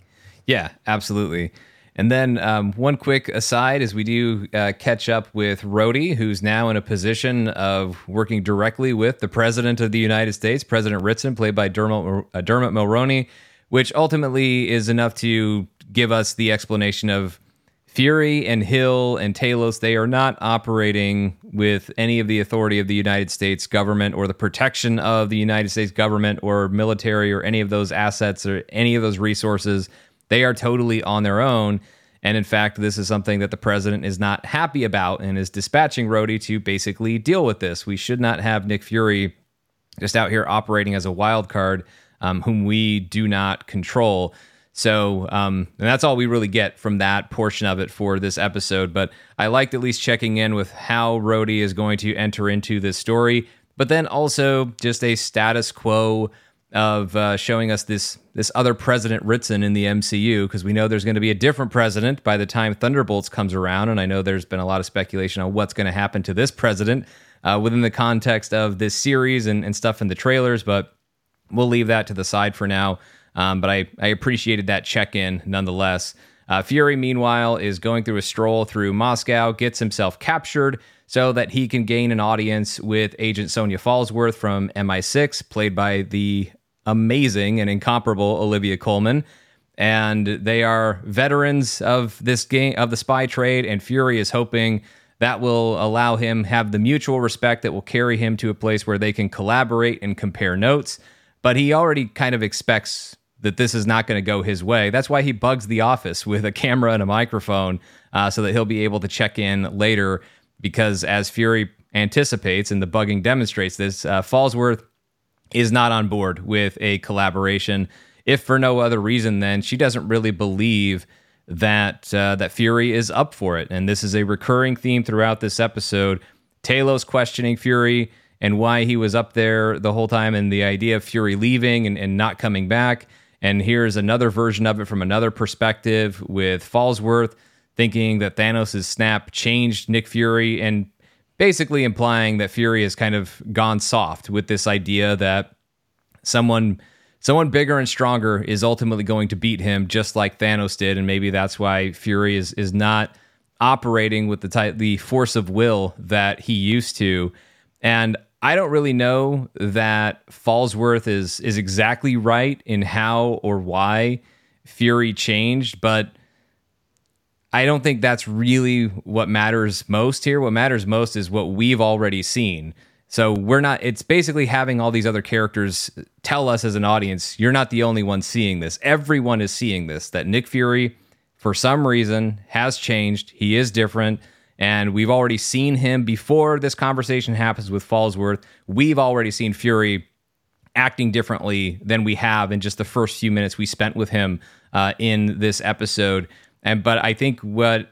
Yeah absolutely and then um, one quick aside is we do uh, catch up with Rhodey, who's now in a position of working directly with the President of the United States, President Ritson, played by Dermot, uh, Dermot Mulroney, which ultimately is enough to give us the explanation of Fury and Hill and Talos. They are not operating with any of the authority of the United States government or the protection of the United States government or military or any of those assets or any of those resources they are totally on their own. And in fact, this is something that the president is not happy about and is dispatching Rhodey to basically deal with this. We should not have Nick Fury just out here operating as a wild card um, whom we do not control. So, um, and that's all we really get from that portion of it for this episode. But I liked at least checking in with how Rhodey is going to enter into this story, but then also just a status quo of uh, showing us this this other president Ritson in the MCU because we know there's going to be a different president by the time Thunderbolts comes around, and I know there's been a lot of speculation on what's going to happen to this president uh, within the context of this series and, and stuff in the trailers, but we'll leave that to the side for now. Um, but I, I appreciated that check in nonetheless. Uh, Fury, meanwhile, is going through a stroll through Moscow, gets himself captured so that he can gain an audience with Agent Sonia Falsworth from MI6, played by the amazing and incomparable Olivia Colman. And they are veterans of this game of the spy trade, and Fury is hoping that will allow him have the mutual respect that will carry him to a place where they can collaborate and compare notes. But he already kind of expects that this is not going to go his way. That's why he bugs the office with a camera and a microphone uh, so that he'll be able to check in later. Because as Fury anticipates and the bugging demonstrates this, uh, Falsworth is not on board with a collaboration, if for no other reason than she doesn't really believe that uh, that Fury is up for it. And this is a recurring theme throughout this episode. Talos questioning Fury and why he was up there the whole time, and the idea of Fury leaving and, and not coming back. And here's another version of it from another perspective with Falsworth thinking that Thanos' snap changed Nick Fury and basically implying that Fury has kind of gone soft with this idea that someone someone bigger and stronger is ultimately going to beat him, just like Thanos did, and maybe that's why Fury is is not operating with the type the force of will that he used to. And I don't really know that Falsworth is is exactly right in how or why Fury changed, but I don't think that's really what matters most here. What matters most is what we've already seen. So we're not, it's basically having all these other characters tell us as an audience, you're not the only one seeing this. Everyone is seeing this, that Nick Fury, for some reason, has changed. He is different. And we've already seen him before this conversation happens with Falsworth. We've already seen Fury acting differently than we have in just the first few minutes we spent with him uh, in this episode. And but I think what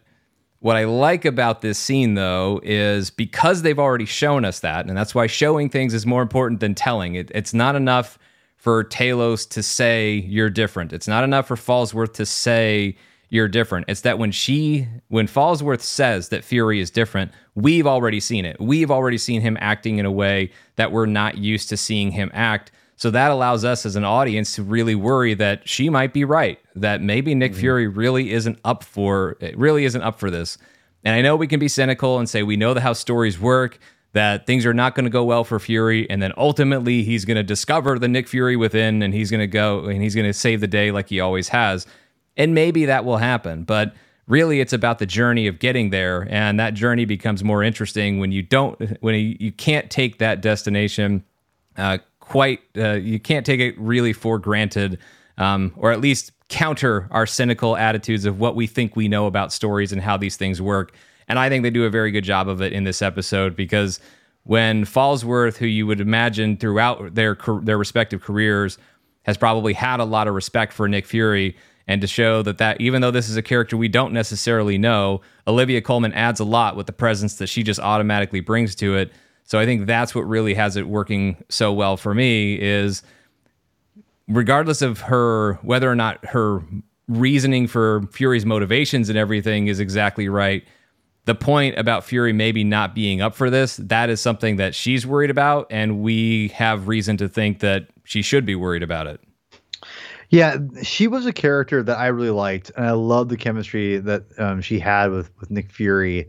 what I like about this scene though is because they've already shown us that, and that's why showing things is more important than telling. It, it's not enough for Talos to say you're different. It's not enough for Falsworth to say you're different. It's that when she when Falsworth says that Fury is different, we've already seen it. We've already seen him acting in a way that we're not used to seeing him act. So that allows us as an audience to really worry that she might be right, that maybe Nick mm-hmm. Fury really isn't up for really isn't up for this. And I know we can be cynical and say we know the how stories work, that things are not going to go well for Fury, and then ultimately he's going to discover the Nick Fury within, and he's going to go and he's going to save the day like he always has. And maybe that will happen, but really it's about the journey of getting there, and that journey becomes more interesting when you don't when you, you can't take that destination uh, quite uh, you can't take it really for granted um, or at least counter our cynical attitudes of what we think we know about stories and how these things work. And i think they do a very good job of it in this episode because when falsworth who you would imagine throughout their their respective careers has probably had a lot of respect for nick fury and to show that that even though this is a character we don't necessarily know olivia colman adds a lot with the presence that she just automatically brings to it so I think that's what really has it working so well for me is regardless of her whether or not her reasoning for Fury's motivations and everything is exactly right. The point about Fury maybe not being up for this, that is something that she's worried about, and we have reason to think that she should be worried about it. Yeah, she was a character that I really liked, and I love the chemistry that um, she had with with Nick Fury.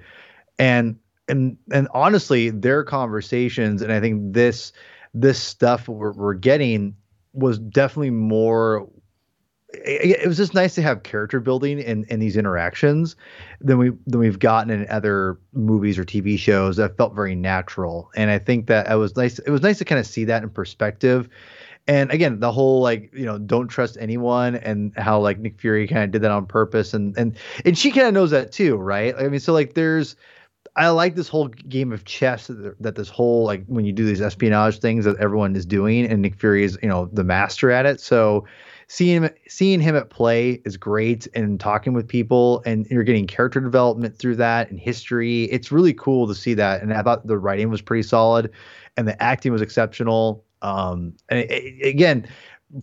And and and honestly, their conversations, and I think this this stuff we're, we're getting was definitely more it, it, was just nice to have character building in, in these interactions than we than we've gotten in other movies or TV shows that felt very natural. And I think that it was nice. It was nice to kind of see that in perspective. And again, the whole like you know don't trust anyone and how like Nick Fury kind of did that on purpose and and and she kind of knows that too, right? I mean, so like there's I like this whole game of chess that, this whole like when you do these espionage things that everyone is doing, and Nick Fury is you know the master at it. So seeing him seeing him at play is great, and talking with people, and you're getting character development through that and history. It's really cool to see that, and I thought the writing was pretty solid, and the acting was exceptional. Um, and it, it, again,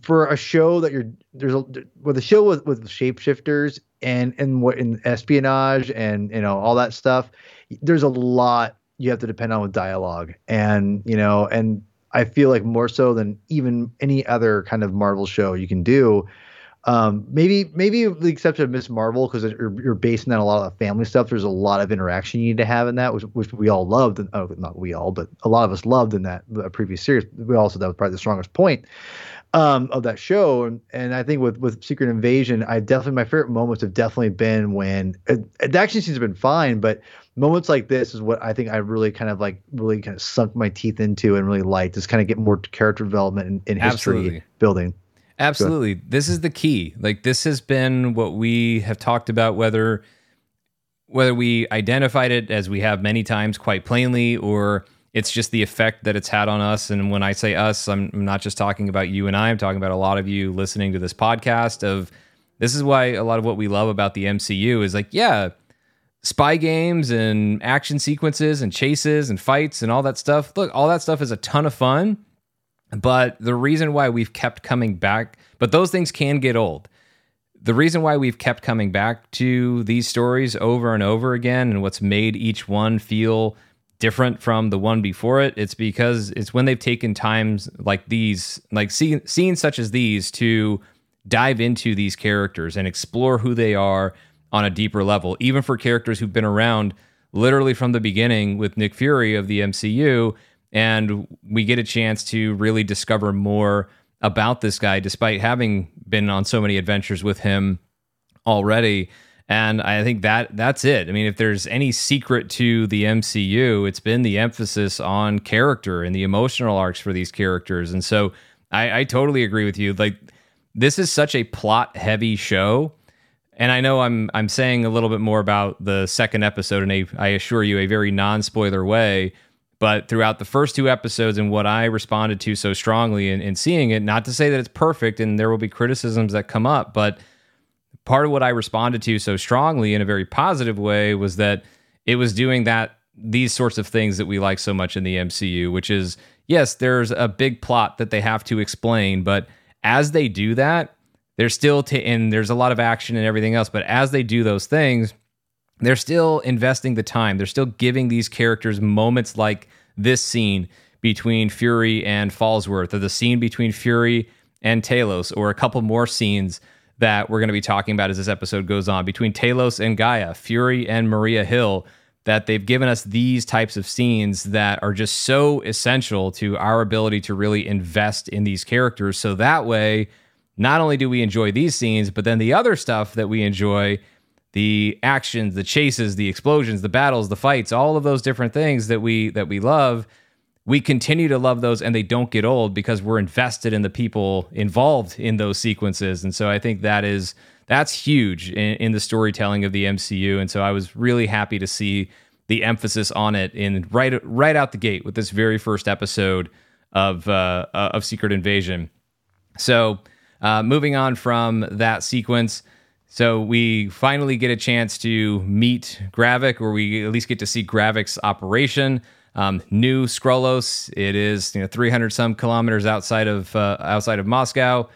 for a show that you're there's a with a show with with shapeshifters and and what in espionage and you know all that stuff there's a lot you have to depend on with dialogue and you know and i feel like more so than even any other kind of marvel show you can do um, maybe maybe the exception of Miss Marvel because you're, you're basing on a lot of the family stuff. There's a lot of interaction you need to have in that, which, which we all loved. Oh, not we all, but a lot of us loved in that previous series. We also that was probably the strongest point um, of that show. And, and I think with with Secret Invasion, I definitely my favorite moments have definitely been when it, the action scenes have been fine, but moments like this is what I think I really kind of like really kind of sunk my teeth into and really liked. Just kind of get more character development and, and history Absolutely. building. Absolutely. This is the key. Like this has been what we have talked about whether whether we identified it as we have many times quite plainly or it's just the effect that it's had on us. And when I say us, I'm not just talking about you and I, I'm talking about a lot of you listening to this podcast of this is why a lot of what we love about the MCU is like, yeah, spy games and action sequences and chases and fights and all that stuff. Look, all that stuff is a ton of fun. But the reason why we've kept coming back, but those things can get old. The reason why we've kept coming back to these stories over and over again and what's made each one feel different from the one before it, it's because it's when they've taken times like these, like see, scenes such as these, to dive into these characters and explore who they are on a deeper level, even for characters who've been around literally from the beginning with Nick Fury of the MCU. And we get a chance to really discover more about this guy, despite having been on so many adventures with him already. And I think that that's it. I mean, if there's any secret to the MCU, it's been the emphasis on character and the emotional arcs for these characters. And so I, I totally agree with you. Like this is such a plot heavy show. And I know I'm I'm saying a little bit more about the second episode in a I assure you a very non-spoiler way. But throughout the first two episodes and what I responded to so strongly in, in seeing it, not to say that it's perfect and there will be criticisms that come up, but part of what I responded to so strongly in a very positive way was that it was doing that these sorts of things that we like so much in the MCU, which is yes, there's a big plot that they have to explain, but as they do that, they're still t- and there's a lot of action and everything else, but as they do those things, they're still investing the time. They're still giving these characters moments like this scene between Fury and Falsworth, or the scene between Fury and Talos, or a couple more scenes that we're going to be talking about as this episode goes on between Talos and Gaia, Fury and Maria Hill, that they've given us these types of scenes that are just so essential to our ability to really invest in these characters. So that way, not only do we enjoy these scenes, but then the other stuff that we enjoy the actions, the chases, the explosions, the battles, the fights, all of those different things that we that we love we continue to love those and they don't get old because we're invested in the people involved in those sequences. And so i think that is that's huge in, in, the storytelling of the mcu and so i was really happy to see the emphasis on it in right right out the gate with this very first episode of uh, of secret invasion. So uh, moving on from that sequence so we finally get a chance to meet Gravik, or we at least get to see Gravik's operation. Um, new Skrullos. It is you know 300 some kilometers outside of uh, outside of Moscow.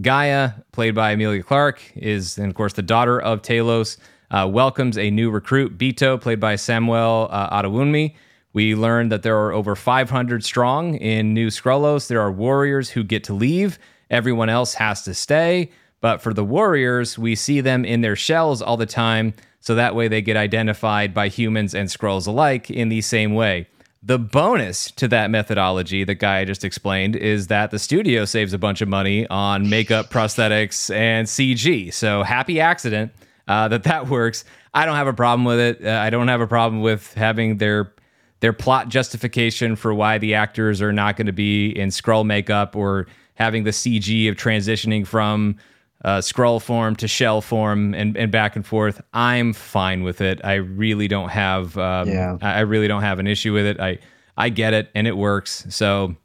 Gaia, played by Emilia Clarke, is and of course the daughter of Talos. Uh, welcomes a new recruit, Beto, played by Samuel uh, Adewunmi. We learned that there are over 500 strong in New Skrullos. There are warriors who get to leave. Everyone else has to stay. But for the warriors, we see them in their shells all the time. So that way they get identified by humans and Skrulls alike in the same way. The bonus to that methodology that Gaia just explained is that the studio saves a bunch of money on makeup, prosthetics, and CG. So happy accident uh, that that works. I don't have a problem with it. Uh, I don't have a problem with having their their plot justification for why the actors are not going to be in Skrull makeup or having the CG of transitioning from uh, Skrull form to shell form and, and back and forth. I'm fine with it. I really don't have um, yeah. I really don't have an issue with it. I I get it and it works. So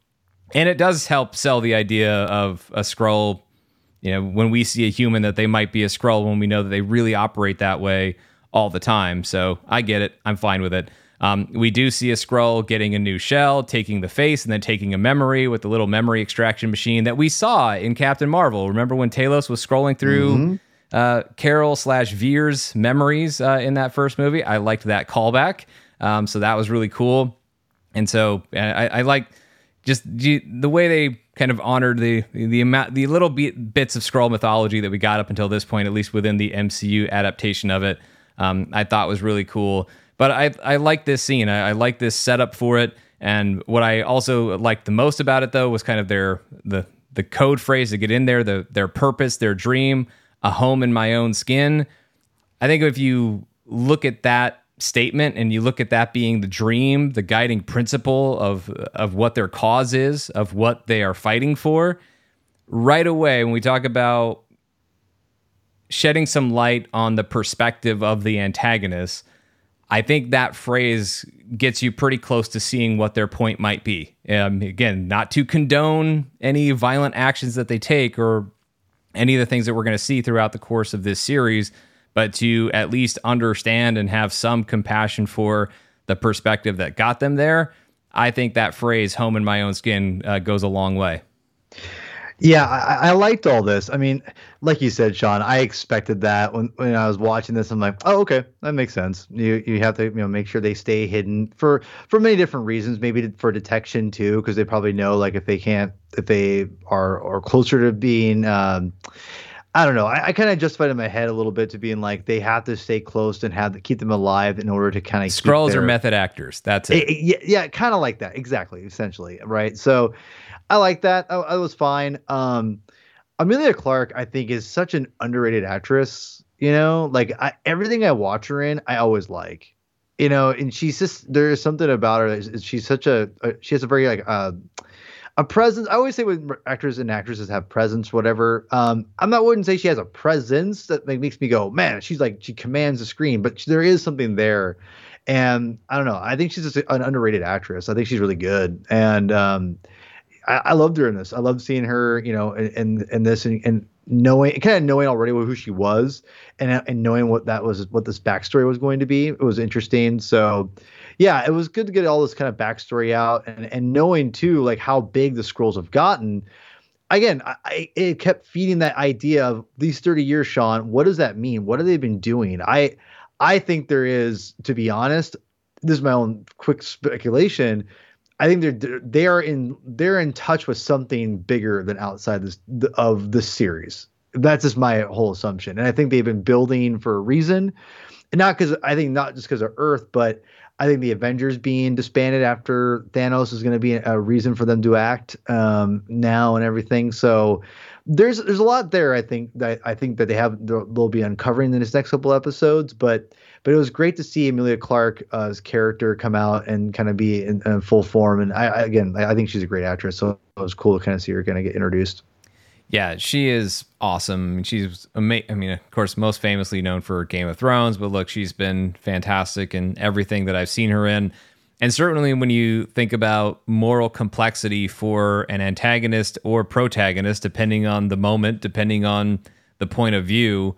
and it does help sell the idea of a Skrull. You know, when we see a human that they might be a Skrull when we know that they really operate that way all the time. So I get it. I'm fine with it. Um, we do see a Skrull getting a new shell, taking the face, and then taking a memory with the little memory extraction machine that we saw in Captain Marvel. Remember when Talos was scrolling through mm-hmm. uh, Carol slash Vers's memories uh, in that first movie? I liked that callback. Um, so that was really cool. And so I, I like just the way they kind of honored the the amount the little bit, bits of Skrull mythology that we got up until this point, at least within the MCU adaptation of it. Um, I thought was really cool. But I I like this scene. I, I like this setup for it. And what I also liked the most about it though was kind of their the the code phrase to get in there, the their purpose, their dream, a home in my own skin. I think if you look at that statement and you look at that being the dream, the guiding principle of of what their cause is, of what they are fighting for, right away when we talk about shedding some light on the perspective of the antagonist, I think that phrase gets you pretty close to seeing what their point might be. Um, again, not to condone any violent actions that they take or any of the things that we're going to see throughout the course of this series, but to at least understand and have some compassion for the perspective that got them there. I think that phrase, home in my own skin, uh, goes a long way. Yeah, I, I, liked all this. I mean, like you said, Sean, I expected that when, when I was watching this. I'm like, oh, okay, that makes sense. You you have to you know make sure they stay hidden for for many different reasons. Maybe for detection too, because they probably know like if they can't if they are are closer to being. Um, I don't know. I, I kind of justified in my head a little bit to being like they have to stay close and have to keep them alive in order to kind of Skrulls their, are method actors. That's it. it yeah, yeah kind of like that. Exactly. Essentially, right. So I like that. I, I was fine. Um, Emilia Clarke, I think, is such an underrated actress. You know, like I, everything I watch her in, I always like. You know, and she's just there is something about her. She's such a, a she has a very like uh, a presence. I always say when actors and actresses have presence, whatever. Um, I'm not wouldn't say she has a presence that like, makes me go, man, she's like she commands the screen, but there is something there. And I don't know. I think she's just an underrated actress. I think she's really good. And um, I, I loved her in this. I loved seeing her, you know, in in this and, and knowing kind of knowing already who she was and and knowing what that was what this backstory was going to be. It was interesting. So yeah, it was good to get all this kind of backstory out and and knowing too like how big the Skrulls have gotten. Again, I, it kept feeding that idea of these 30 years, Sean. What does that mean? What have they been doing? I I think there is, to be honest, this is my own quick speculation I think they're they are in they're in touch with something bigger than outside this of the series. That's just my whole assumption, and I think they've been building for a reason, and not because I think not just because of Earth, but I think the Avengers being disbanded after Thanos is going to be a reason for them to act um, now and everything. So there's there's a lot there. I think that I think that they have they'll be uncovering in this next couple episodes, but but it was great to see Emilia Clarke's uh, character come out and kind of be in, in full form. And I, I again, I, I think she's a great actress, so it was cool to kind of see her kind of get introduced. Yeah, she is awesome. She's amazing. I mean, of course, most famously known for Game of Thrones, but look, she's been fantastic in everything that I've seen her in. And certainly when you think about moral complexity for an antagonist or protagonist, depending on the moment, depending on the point of view,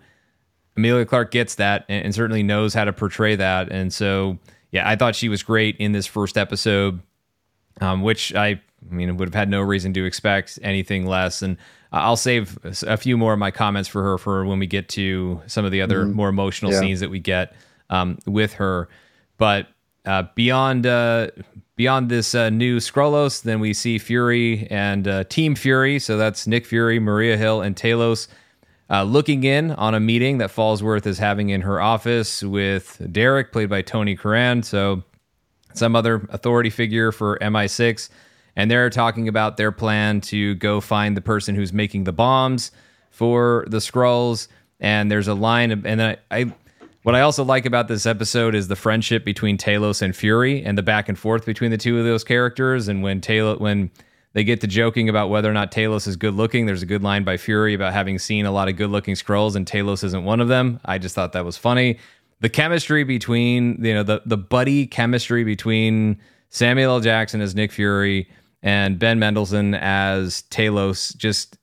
Emilia Clarke gets that and, and, certainly knows how to portray that. And so, yeah, I thought she was great in this first episode, um, which I, I mean, would have had no reason to expect anything less. And I'll save a few more of my comments for her for when we get to some of the other mm-hmm. more emotional yeah. scenes that we get um, with her. But uh, beyond uh, beyond this uh, new Skrullos, then we see Fury and uh, Team Fury. So that's Nick Fury, Maria Hill, and Talos uh, looking in on a meeting that Falsworth is having in her office with Derek, played by Tony Curran. So, some other authority figure for MI6. And they're talking about their plan to go find the person who's making the bombs for the Skrulls. And there's a line, and I, I what I also like about this episode is the friendship between Talos and Fury and the back and forth between the two of those characters. And when Talos, when they get to joking about whether or not Talos is good looking. There's a good line by Fury about having seen a lot of good looking Skrulls and Talos isn't one of them. I just thought that was funny. The chemistry between, you know, the, the buddy chemistry between Samuel L. Jackson as Nick Fury and Ben Mendelsohn as Talos just.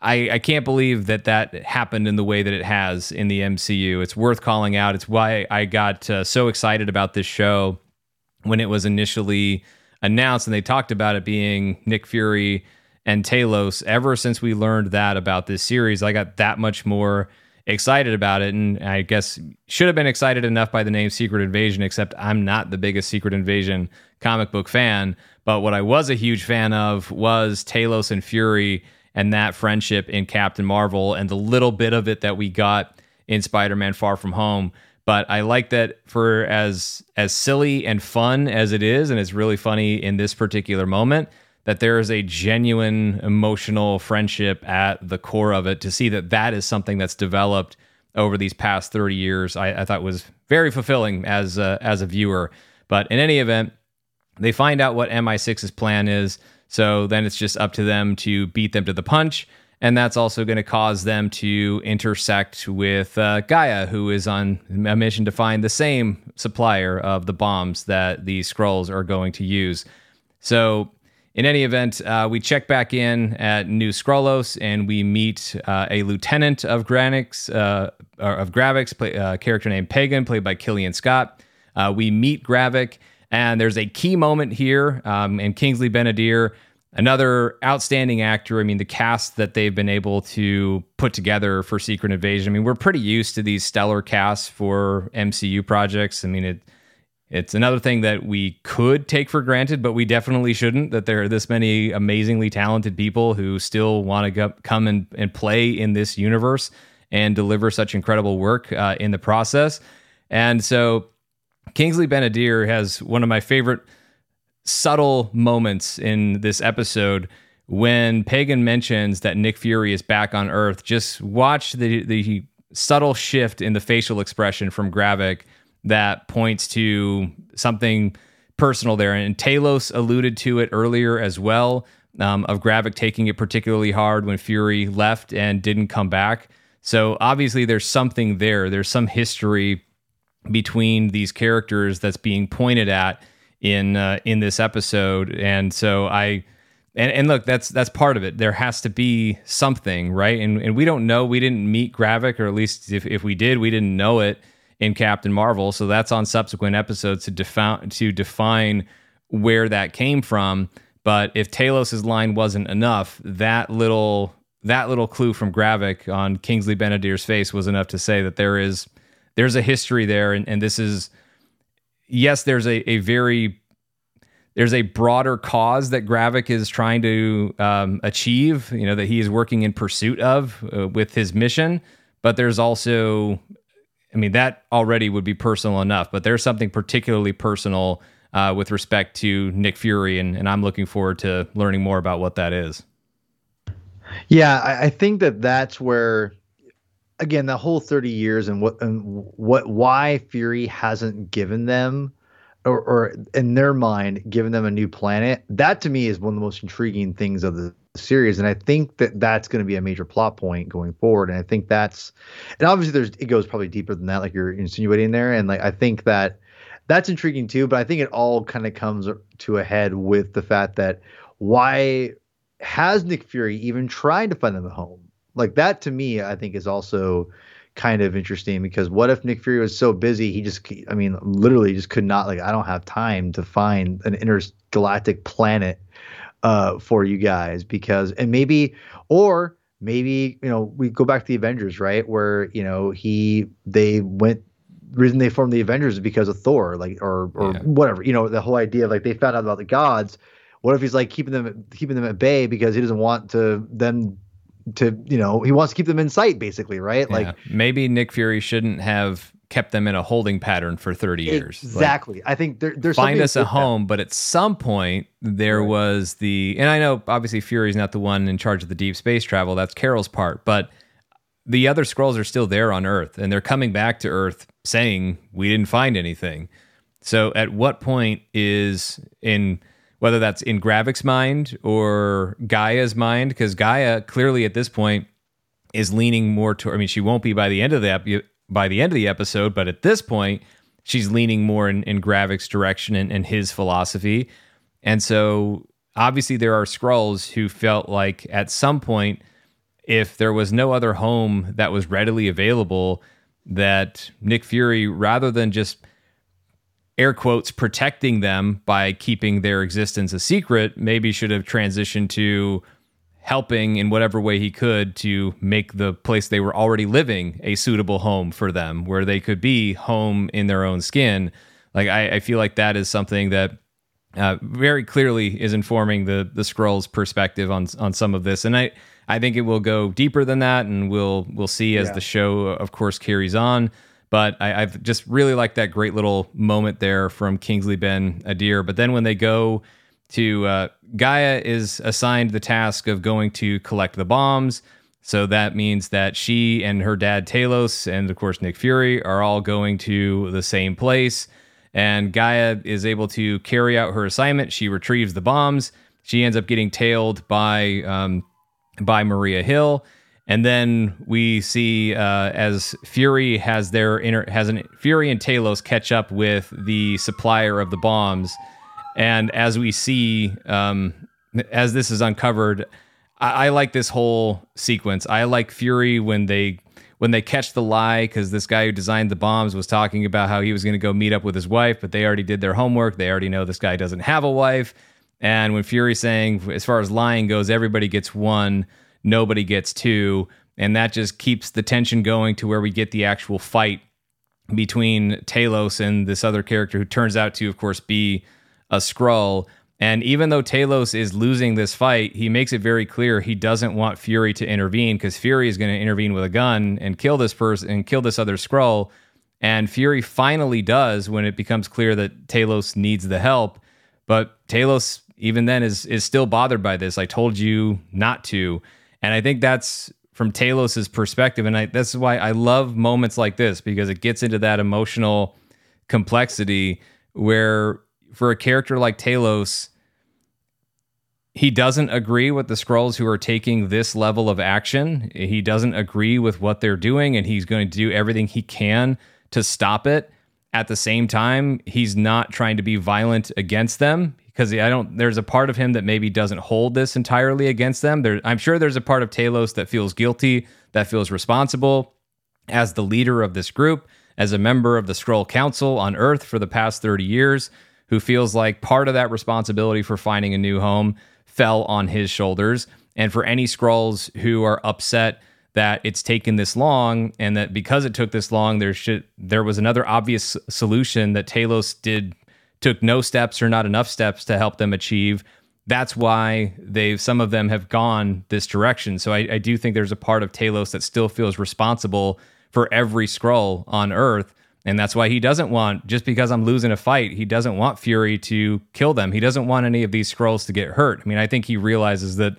I, I can't believe that that happened in the way that it has in the MCU. It's worth calling out. It's why I got uh, so excited about this show when it was initially announced and they talked about it being Nick Fury and Talos. Ever since we learned that about this series, I got that much more excited about it. And I guess should have been excited enough by the name Secret Invasion, except I'm not the biggest Secret Invasion comic book fan. But what I was a huge fan of was Talos and Fury and that friendship in Captain Marvel and the little bit of it that we got in Spider Man Far From Home but I like that for as as silly and fun as it is, and it's really funny in this particular moment. That there is a genuine emotional friendship at the core of it. To see that that is something that's developed over these past thirty years, I, I thought was very fulfilling as a, as a viewer. But in any event, they find out what MI6's plan is. So then it's just up to them to beat them to the punch and that's also going to cause them to intersect with uh, Gaia, who is on a mission to find the same supplier of the bombs that the Skrulls are going to use. So, in any event, uh, we check back in at New Skrullos and we meet uh, a lieutenant of Granix, uh, of Gravik, play, uh, character named Pagon, played by Killian Scott. Uh, we meet Gravik, and there's a key moment here, um, and Kingsley Ben-Adir another outstanding actor. I mean, the cast that they've been able to put together for Secret Invasion. I mean, we're pretty used to these stellar casts for MCU projects. I mean, it it's another thing that we could take for granted, but we definitely shouldn't. That there are this many amazingly talented people who still want to come and, and play in this universe and deliver such incredible work uh, in the process. And so, Kingsley Ben-Adir has one of my favorite subtle moments in this episode when Pagon mentions that Nick Fury is back on Earth. Just watch the the subtle shift in the facial expression from Gravik that points to something personal there. And Talos alluded to it earlier as well, um, of Gravik taking it particularly hard when Fury left and didn't come back. So obviously, there's something there. There's some history between these characters that's being pointed at in uh, in this episode, and so I. And, and look, that's that's part of it. There has to be something, right? And and we don't know. We didn't meet Gravik, or at least if, if we did, we didn't know it in Captain Marvel. So that's on subsequent episodes to define to define where that came from. But if Talos's line wasn't enough, that little that little clue from Gravik on Kingsley Ben-Adir's face was enough to say that there is there's a history there, and, and this is yes, there's a, a very there's a broader cause that Gravik is trying to um, achieve, you know, that he is working in pursuit of uh, with his mission. But there's also I mean, that already would be personal enough, but there's something particularly personal uh, with respect to Nick Fury, and, and I'm looking forward to learning more about what that is. Yeah, I, I think that that's where, again, the whole 30 years and what and what why Fury hasn't given them or, or in their mind given them a new planet that to me is one of the most intriguing things of the series. And i think that that's going to be a major plot point going forward. And i think that's and obviously there's it goes probably deeper than that like you're insinuating there. And like i think that that's intriguing too but i think it all kind of comes to a head with the fact that why has nick fury even tried to find them a home like that to me i think is also kind of interesting because what if Nick Fury was so busy he just I mean literally just could not like I don't have time to find an intergalactic planet uh for you guys because and maybe or maybe you know we go back to the Avengers right where you know he they went reason they formed the Avengers is because of Thor like or or yeah. whatever you know the whole idea of like they found out about the gods what if he's like keeping them keeping them at bay because he doesn't want to them to you know he wants to keep them in sight basically right yeah. like maybe nick fury shouldn't have kept them in a holding pattern for 30 years exactly like, i think there, there's find us a home that. but at some point there right. was the and i know obviously fury's not the one in charge of the deep space travel that's carol's part but the other Skrulls are still there on earth and they're coming back to earth saying we didn't find anything so at what point is in whether that's in Gravik's mind or Gaia's mind, because Gaia clearly at this point is leaning more to. I mean, she won't be by the end of the ep- by the end of the episode, but at this point, she's leaning more in, in Gravik's direction and, and his philosophy. And so, obviously, there are Skrulls who felt like at some point, if there was no other home that was readily available, that Nick Fury, rather than just air quotes protecting them by keeping their existence a secret maybe should have transitioned to helping in whatever way he could to make the place they were already living a suitable home for them where they could be home in their own skin. Like i, I feel like that is something that uh, very clearly is informing the the Skrulls perspective on on some of this. And i i think it will go deeper than that and we'll we'll see as yeah. the show of course carries on but I, have just really liked that great little moment there from Kingsley Ben-Adir. But then when they go to uh, Gaia is assigned the task of going to collect the bombs. So that means that she and her dad Talos and of course Nick Fury are all going to the same place. And Gaia is able to carry out her assignment. She retrieves the bombs. She ends up getting tailed by um, by Maria Hill and then we see uh, as Fury has their inter- has an Fury and Talos catch up with the supplier of the bombs, and as we see um, as this is uncovered, I-, I like this whole sequence. I like Fury when they when they catch the lie because this guy who designed the bombs was talking about how he was going to go meet up with his wife, but they already did their homework. They already know this guy doesn't have a wife. And when Fury's saying, as far as lying goes, everybody gets one, nobody gets two. And that just keeps the tension going to where we get the actual fight between Talos and this other character who turns out to, of course, be a Skrull. And even though Talos is losing this fight, he makes it very clear he doesn't want Fury to intervene because Fury is going to intervene with a gun and kill this person and kill this other Skrull. And Fury finally does when it becomes clear that Talos needs the help. But Talos, even then, is is still bothered by this. I told you not to. And I think that's from Talos's perspective. And I, that's why I love moments like this because it gets into that emotional complexity where for a character like Talos, he doesn't agree with the Skrulls who are taking this level of action. He doesn't agree with what they're doing, and he's going to do everything he can to stop it. At the same time, he's not trying to be violent against them because I don't. There's a part of him that maybe doesn't hold this entirely against them. There, I'm sure there's a part of Talos that feels guilty, that feels responsible as the leader of this group, as a member of the Skrull Council on Earth for the past 30 years who feels like part of that responsibility for finding a new home fell on his shoulders. And for any Skrulls who are upset that it's taken this long and that because it took this long, there should there was another obvious solution that Talos did took no steps or not enough steps to help them achieve. That's why they've some of them have gone this direction. So I, I do think there's a part of Talos that still feels responsible for every Skrull on Earth and that's why he doesn't want, just because I'm losing a fight, he doesn't want Fury to kill them. He doesn't want any of these Skrulls to get hurt. I mean, I think he realizes that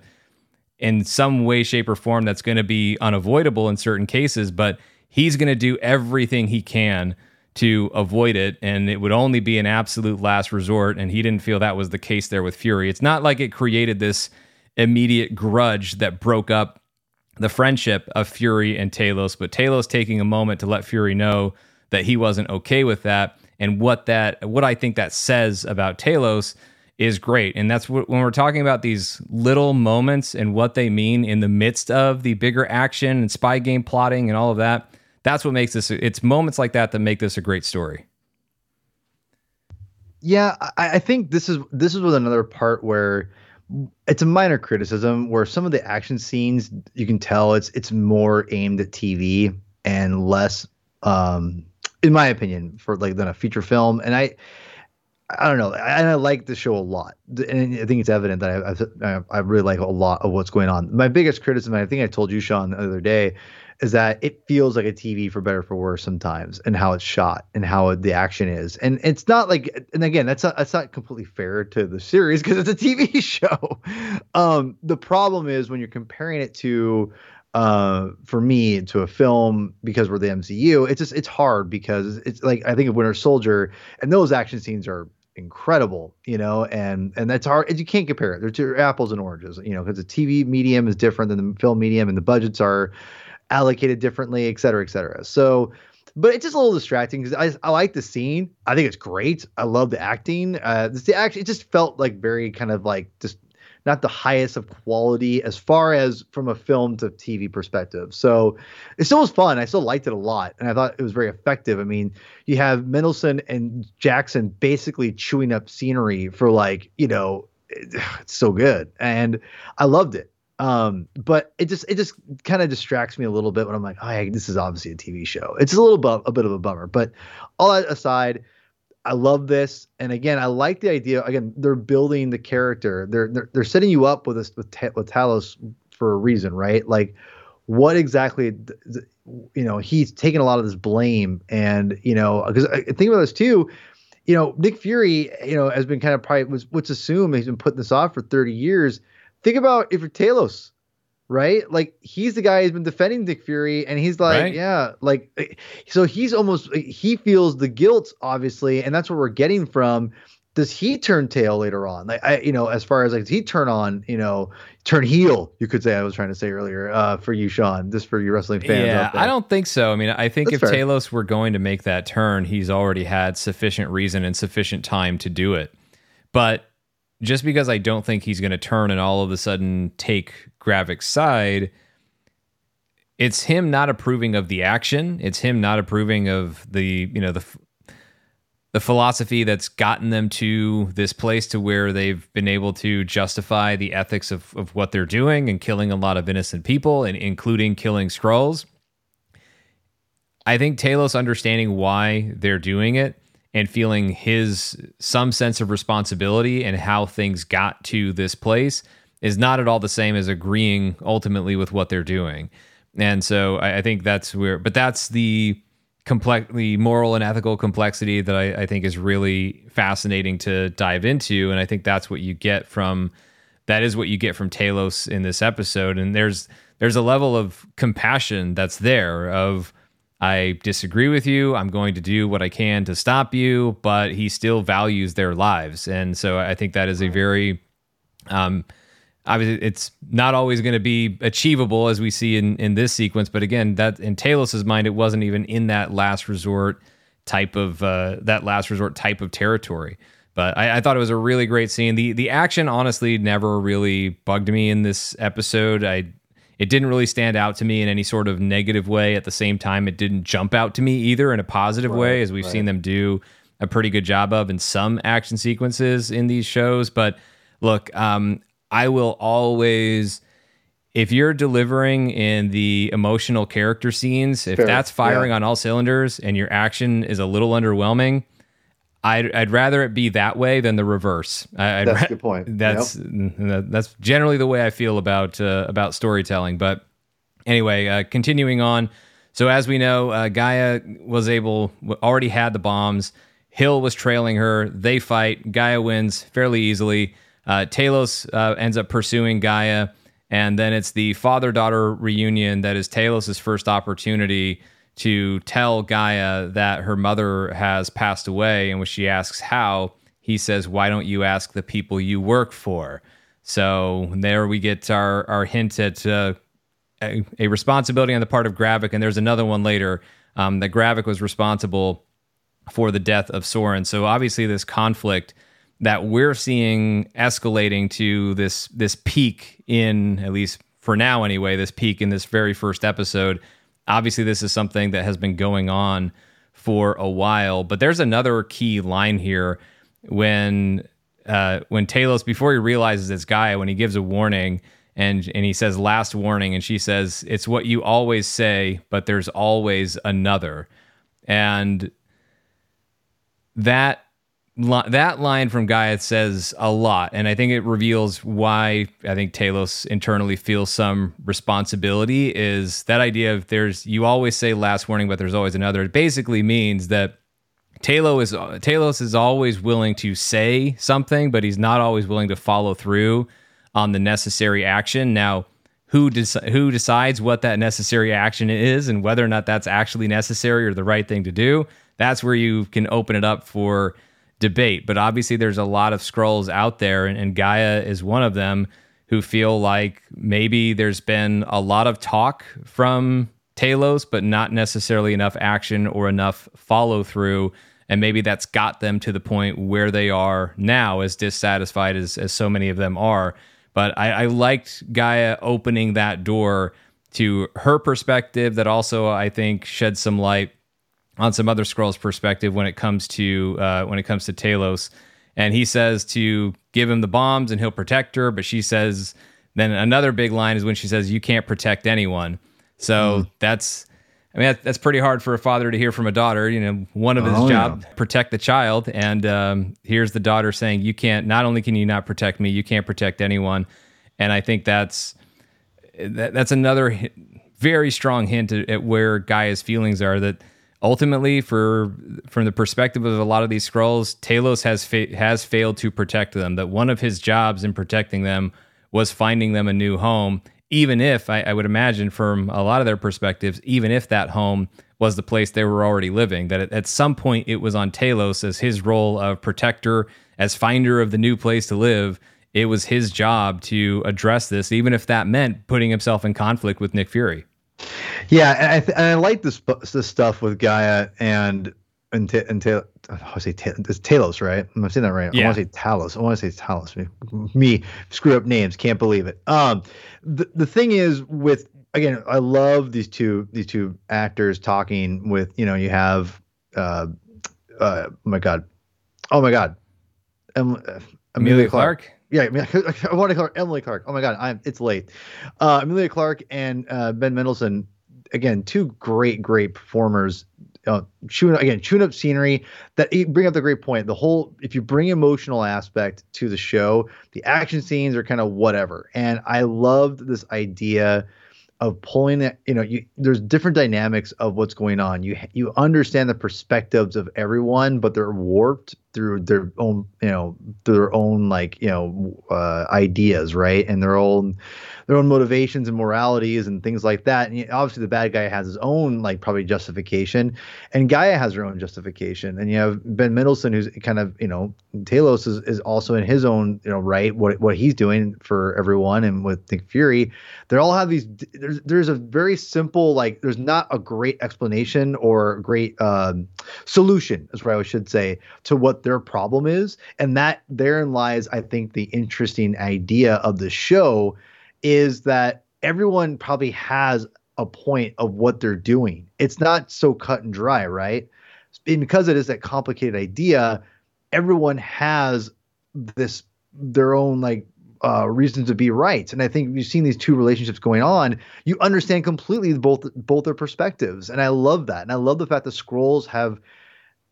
in some way, shape, or form, that's going to be unavoidable in certain cases, but he's going to do everything he can to avoid it. And it would only be an absolute last resort. And he didn't feel that was the case there with Fury. It's not like it created this immediate grudge that broke up the friendship of Fury and Talos, but Talos taking a moment to let Fury know that he wasn't okay with that. And what that, what I think that says about Talos is great. And that's what, when we're talking about these little moments and what they mean in the midst of the bigger action and spy game plotting and all of that. That's what makes this, it's moments like that that make this a great story. Yeah, I, I think this is this is another part where it's a minor criticism where some of the action scenes you can tell it's it's more aimed at TV and less um in my opinion, for like than a feature film. And I, I don't know, and I like the show a lot, and I think it's evident that I, I, I really like a lot of what's going on. My biggest criticism, I think I told you, Sean, the other day, is that it feels like a TV for better for worse sometimes, and how it's shot and how the action is, and it's not like, and again, that's not that's not completely fair to the series because it's a TV show. Um, the problem is when you're comparing it to uh, for me to a film because we're the MCU. It's just it's hard because it's like I think of Winter Soldier and those action scenes are incredible, you know, and and that's hard. You can't compare it. They're two apples and oranges, you know, because the TV medium is different than the film medium, and the budgets are allocated differently, et cetera, et cetera. So. But it's just a little distracting because I, I like the scene. I think it's great. I love the acting. Uh, the action it just felt like very kind of like just not the highest of quality as far as from a film to TV perspective. So it still was fun. I still liked it a lot, and I thought it was very effective. I mean, you have Mendelsohn and Jackson basically chewing up scenery for like you know, it's so good, and I loved it. Um, but it just it just kind of distracts me a little bit when I'm like, oh, this is obviously a TV show. It's a little bu- a bit of a bummer, but all that aside I love this, and again, I like the idea. Again, they're building the character. They're they're, they're setting you up with this with, with Talos for a reason, right? Like, what exactly? You know, he's taking a lot of this blame, and you know, because I think about this too. You know, Nick Fury, you know, has been kind of probably was what's assumed he's been putting this off for 30 years. Think about if you're Talos, right? Like he's the guy who's been defending Nick Fury, and he's like, right. yeah, like eh, so he's almost eh, he feels the guilt, obviously, and that's what we're getting from. Does he turn tail later on? Like I, you know, as far as like does he turn on, you know, turn heel? You could say I was trying to say earlier uh, for you, Sean, just for you wrestling fans. Yeah, I don't think so. I mean, I think that's if fair. Talos were going to make that turn, he's already had sufficient reason and sufficient time to do it. But just because I don't think he's going to turn and all of a sudden take Gravik's side, it's him not approving of the action. It's him not approving of the, you know, the the philosophy that's gotten them to this place to where they've been able to justify the ethics of, of what they're doing and killing a lot of innocent people and including killing Skrulls. I think Talos understanding why they're doing it and feeling his some sense of responsibility and how things got to this place is not at all the same as agreeing ultimately with what they're doing. And so I, I think that's where, but that's the complex, the moral and ethical complexity that I, I think is really fascinating to dive into. And I think that's what you get from that is what you get from Talos in this episode. And there's there's a level of compassion that's there of I disagree with you. I'm going to do what I can to stop you, but he still values their lives. And so I think that is a very, um, obviously, it's not always going to be achievable as we see in, in this sequence. But again, that in Talos's mind, it wasn't even in that last resort type of, uh, that last resort type of territory. But I, I thought it was a really great scene. The the action honestly never really bugged me in this episode. I it didn't really stand out to me in any sort of negative way. At the same time, it didn't jump out to me either in a positive right, way, as we've right. seen them do a pretty good job of in some action sequences in these shows. But look, um, I will always, if you're delivering in the emotional character scenes, if Fair. that's firing yeah. on all cylinders and your action is a little underwhelming, I'd, I'd rather it be that way than the reverse. I'd that's ra- a good point. That's yep. that's generally the way I feel about uh, about storytelling. But anyway, uh, continuing on. So as we know, uh, Gaia was able already had the bombs. Hill was trailing her. They fight. Gaia wins fairly easily. Uh, Talos uh, ends up pursuing Gaia, and then it's the father daughter reunion that is Talos's first opportunity to tell Gaia that her mother has passed away. And when she asks how, he says, Why don't you ask the people you work for? So there we get our, our hint at uh, a, a, responsibility on the part of Gravik. And there's another one later um, that Gravik was responsible for the death of Soren. So obviously, this conflict that we're seeing escalating to this this peak in at least for now anyway this peak in this very first episode obviously this is something that has been going on for a while. But there's another key line here when uh, when Talos before he realizes it's Gaia when he gives a warning and and he says last warning and she says it's what you always say but there's always another and that that line from Gaia says a lot, and I think it reveals why I think Talos internally feels some responsibility. Is that idea of there's you always say last warning, but there's always another. It basically means that Talos is Talos is always willing to say something, but he's not always willing to follow through on the necessary action. Now, who dec- who decides what that necessary action is and whether or not that's actually necessary or the right thing to do? That's where you can open it up for debate. But obviously, there's a lot of Skrulls out there, and, and Gaia is one of them who feel like maybe there's been a lot of talk from Talos, but not necessarily enough action or enough follow through. And maybe that's got them to the point where they are now, as dissatisfied as, as so many of them are. But I, I liked Gaia opening that door to her perspective that also, I think, shed some light on some other Skrulls perspective when it comes to uh, when it comes to Talos, and he says to give him the bombs and he'll protect her, but she says then another big line is when she says you can't protect anyone. So mm. that's I mean that's pretty hard for a father to hear from a daughter. You know, one of his oh, job yeah. protect the child, and um, here's the daughter saying you can't. Not only can you not protect me, you can't protect anyone. And I think that's that, that's another very strong hint at, at where Gaia's feelings are that ultimately, for from the perspective of a lot of these Skrulls, Talos has fa- has failed to protect them. That one of his jobs in protecting them was finding them a new home. Even if I, I would imagine, from a lot of their perspectives, even if that home was the place they were already living, that at, at some point it was on Talos as his role of protector, as finder of the new place to live. It was his job to address this, even if that meant putting himself in conflict with Nick Fury. Yeah, and I, th- and I like this this stuff with Gaia and and t- and t- I say t- it's Talos, right? I'm saying that right? Yeah. I want to say Talos. I want to say Talos. Me, me screw up names. Can't believe it. Um, the the thing is with again, I love these two these two actors talking with you know you have uh, uh, oh my god, oh my god, em, uh, Emilia Clarke. Clarke. Yeah, I want to call her Emily Clark. Oh my god, I'm it's late. Uh, Emilia Clarke and uh, Ben Mendelsohn, again, two great, great performers. Uh, chewing again, chewing up scenery. That bring up the great point. The whole, if you bring emotional aspect to the show, the action scenes are kind of whatever. And I loved this idea of pulling it you know you there's different dynamics of what's going on you you understand the perspectives of everyone but they're warped through their own you know their own like you know uh, ideas right? And their own their own motivations and moralities and things like that. And obviously the bad guy has his own like probably justification and gaia has her own justification. And you have ben mendelsohn who's kind of you know talos is, is also in his own you know right what what he's doing for everyone and with nick fury. They all have these there's there's a very simple like there's not a great explanation or great um, solution is what i should say to what their problem is and that therein lies i think the interesting idea of the show is that everyone probably has a point of what they're doing it's not so cut and dry right and because it is that complicated idea everyone has this their own like uh, reasons to be right. And I think you've seen these two relationships going on. You understand completely both both their perspectives, and I love that. And I love the fact that Skrulls have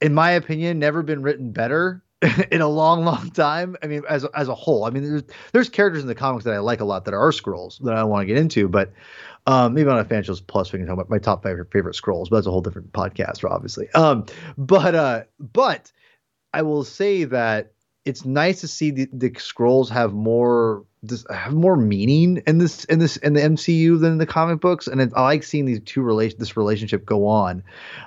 in my opinion, never been written better in a long, long time. I mean, as as a whole, I mean, there's there's characters in the comics that I like a lot that are Skrulls that I want to get into, but um, maybe on a fan shows plus we can talk about my top five favorite Skrulls, but that's a whole different podcast, obviously. Um, but uh, but I will say that it's nice to see the, the Skrulls have more this have more meaning in this in this in the MCU than in the comic books, and it, I like seeing these two relation this relationship go on.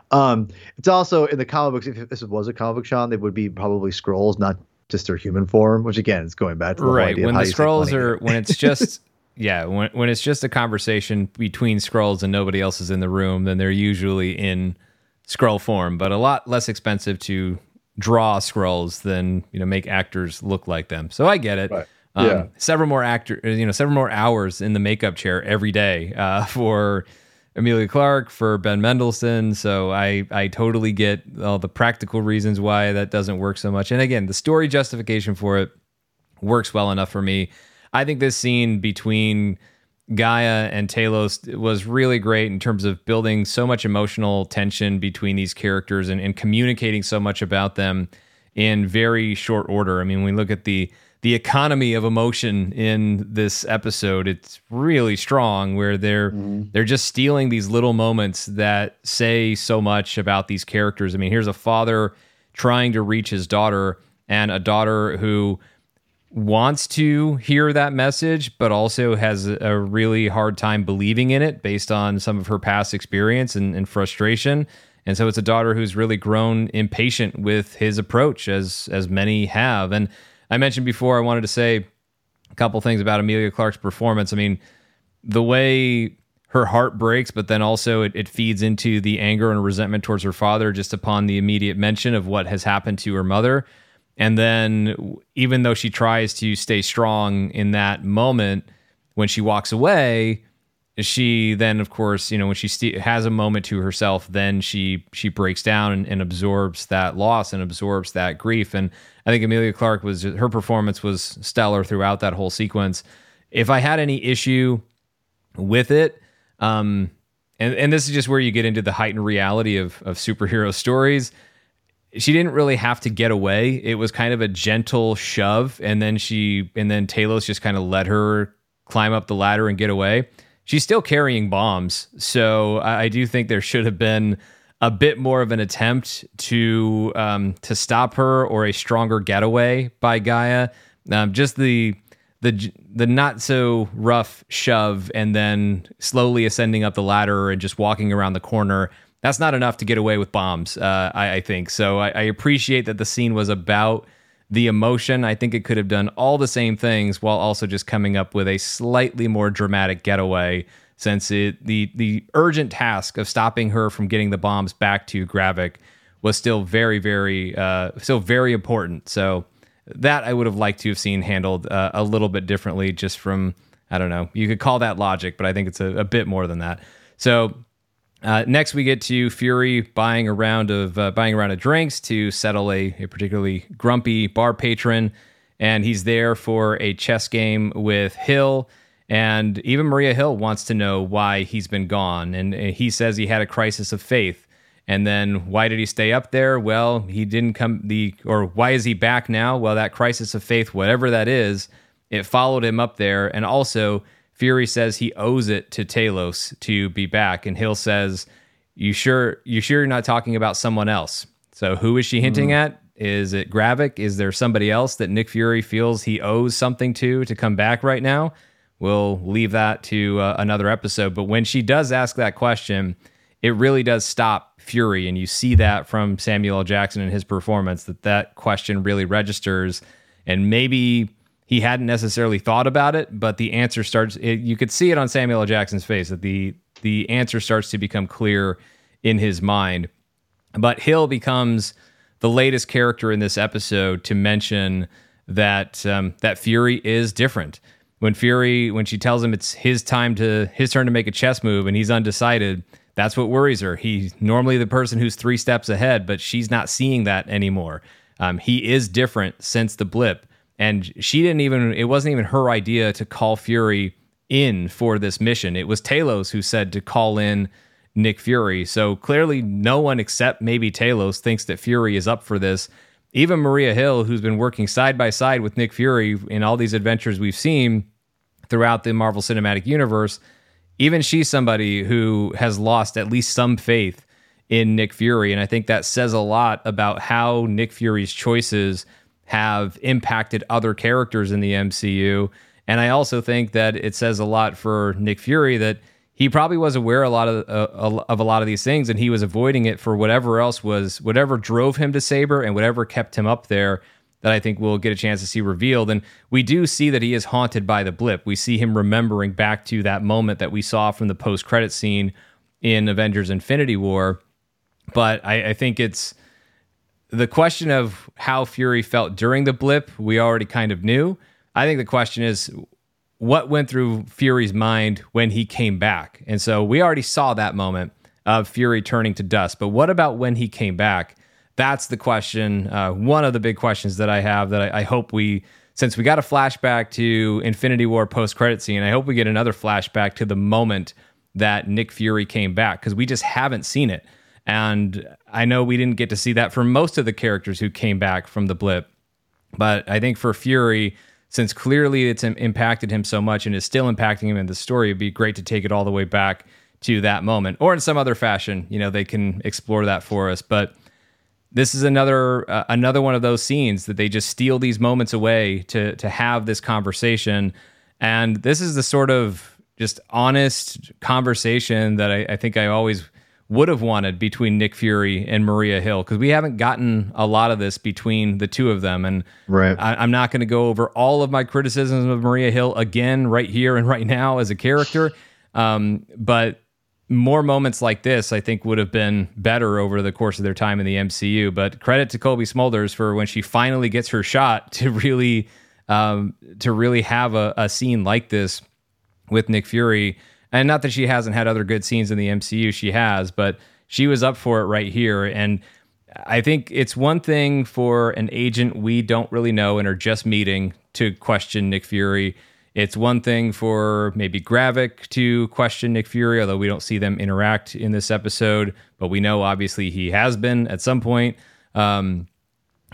Um, it's also in the comic books. If this was a comic book, Sean, they would be probably Skrulls, not just their human form. Which again, is going back to the right when the Skrulls are when it's just. yeah, when when it's just a conversation between Skrulls and nobody else is in the room, then they're usually in Skrull form, but a lot less expensive to draw Skrulls than you know make actors look like them. So I get it. Right. Um, yeah. Several more actors, you know, several more hours in the makeup chair every day uh, for Emilia Clarke, for Ben Mendelsohn. So I I totally get all the practical reasons why that doesn't work so much. And again, the story justification for it works well enough for me. I think this scene between Gaia and Talos was really great in terms of building so much emotional tension between these characters and, and communicating so much about them in very short order. I mean, we look at the the economy of emotion in this episode, it's really strong where they're mm-hmm. they're just stealing these little moments that say so much about these characters. I mean, here's a father trying to reach his daughter and a daughter who wants to hear that message, but also has a really hard time believing in it based on some of her past experience and, and, frustration. And so it's a daughter who's really grown impatient with his approach, as as many have. And I mentioned before, I wanted to say a couple things about Emilia Clarke's performance. I mean, the way her heart breaks, but then also it, it feeds into the anger and resentment towards her father just upon the immediate mention of what has happened to her mother. And then, even though she tries to stay strong in that moment, when she walks away, she then, of course, you know, when she st- has a moment to herself, then she she breaks down and, and, absorbs that loss and absorbs that grief. And I think Emilia Clarke was her performance was stellar throughout that whole sequence. If I had any issue with it, um, and and this is just where you get into the heightened reality of of superhero stories she didn't really have to get away. It was kind of a gentle shove, and then she and then Talos just kind of let her climb up the ladder and get away. She's still carrying bombs, so I, I do think there should have been a bit more of an attempt to um, to stop her or a stronger getaway by Gaia. Um, just the the the not so rough shove and then slowly ascending up the ladder and just walking around the corner that's not enough to get away with bombs. Uh, I, I, think so. I, I, appreciate that the scene was about the emotion. I think it could have done all the same things while also just coming up with a slightly more dramatic getaway. Since it the the urgent task of stopping her from getting the bombs back to Gravik was still very very uh, still very important. So that I would have liked to have seen handled uh, a little bit differently. Just from I don't know, you could call that logic, but I think it's a, a bit more than that. So Uh, next, we get to Fury buying a round of uh, buying a round of drinks to settle a, a particularly grumpy bar patron, and he's there for a chess game with Hill. And even Maria Hill wants to know why he's been gone, and he says he had a crisis of faith. And then why did he stay up there? Well, he didn't come the or why is he back now? Well, that crisis of faith, whatever that is, it followed him up there, and also Fury says he owes it to Talos to be back, and Hill says, "You sure? You sure you're not talking about someone else?" So who is she hinting mm. at? Is it Gravik? Is there somebody else that Nick Fury feels he owes something to to come back right now? We'll leave that to uh, another episode. But when she does ask that question, it really does stop Fury, and you see that from Samuel L. Jackson and his performance that that question really registers, and maybe he hadn't necessarily thought about it, but the answer starts. It, you could see it on Samuel L. Jackson's face that the the answer starts to become clear in his mind. But Hill becomes the latest character in this episode to mention that um, that Fury is different. When Fury, when she tells him it's his time to his turn to make a chess move and he's undecided, that's what worries her. He's normally the person who's three steps ahead, but she's not seeing that anymore. Um, he is different since the blip and she didn't even it wasn't even her idea to call Fury in for this mission. It was Talos who said to call in Nick Fury. So clearly no one except maybe Talos thinks that Fury is up for this. Even Maria Hill, who's been working side by side with Nick Fury in all these adventures we've seen throughout the Marvel Cinematic Universe, even she's somebody who has lost at least some faith in Nick Fury. And I think that says a lot about how Nick Fury's choices have impacted other characters in the MCU. And I also think that it says a lot for Nick Fury that he probably was aware a lot of uh, of a lot of these things, and he was avoiding it for whatever else was whatever drove him to Saber and whatever kept him up there. That I think we'll get a chance to see revealed, and we do see that he is haunted by the blip. We see him remembering back to that moment that we saw from the post credit scene in Avengers: Infinity War. But I, I think it's the question of how Fury felt during the blip, we already kind of knew. I think the question is what went through Fury's mind when he came back. And so we already saw that moment of Fury turning to dust. But what about when he came back? That's the question. Uh, one of the big questions that I have that I, I hope we, since we got a flashback to Infinity War post credit scene, I hope we get another flashback to the moment that Nick Fury came back because we just haven't seen it. And I know we didn't get to see that for most of the characters who came back from the blip. But I think for Fury, since clearly it's impacted him so much and is still impacting him in the story, it'd be great to take it all the way back to that moment or in some other fashion. You know, they can explore that for us. But this is another uh, another one of those scenes that they just steal these moments away to to have this conversation. And this is the sort of just honest conversation that I, I think I always would have wanted between Nick Fury and Maria Hill because we haven't gotten a lot of this between the two of them. And right. I, am not going to go over all of my criticisms of Maria Hill again right here and right now as a character. Um, but more moments like this, I think, would have been better over the course of their time in the MCU. But credit to Cobie Smulders for when she finally gets her shot to really, um, to really have a, a scene like this with Nick Fury and not that she hasn't had other good scenes in the MCU, she has, but she was up for it right here. And I think it's one thing for an agent we don't really know and are just meeting to question Nick Fury. It's one thing for maybe Gravik to question Nick Fury, although we don't see them interact in this episode, but we know obviously he has been at some point. Um,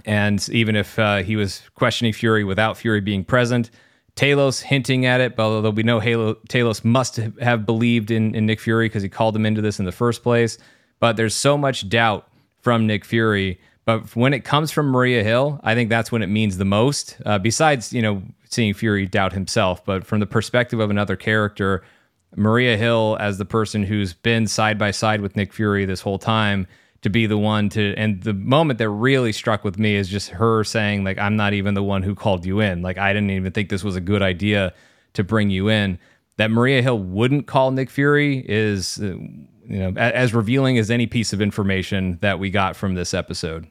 and even if uh, he was questioning Fury without Fury being present, Talos hinting at it, but although we know Halo, Talos must have believed in, in Nick Fury because he called him into this in the first place. But there's so much doubt from Nick Fury. But when it comes from Maria Hill, I think that's when it means the most. Uh, besides, you know, seeing Fury doubt himself, but from the perspective of another character, Maria Hill as the person who's been side by side with Nick Fury this whole time to be the one to and the moment that really struck with me is just her saying like i'm not even the one who called you in. Like i didn't even think this was a good idea to bring you in. That maria hill wouldn't call nick fury is uh, you know as revealing as any piece of information that we got from this episode.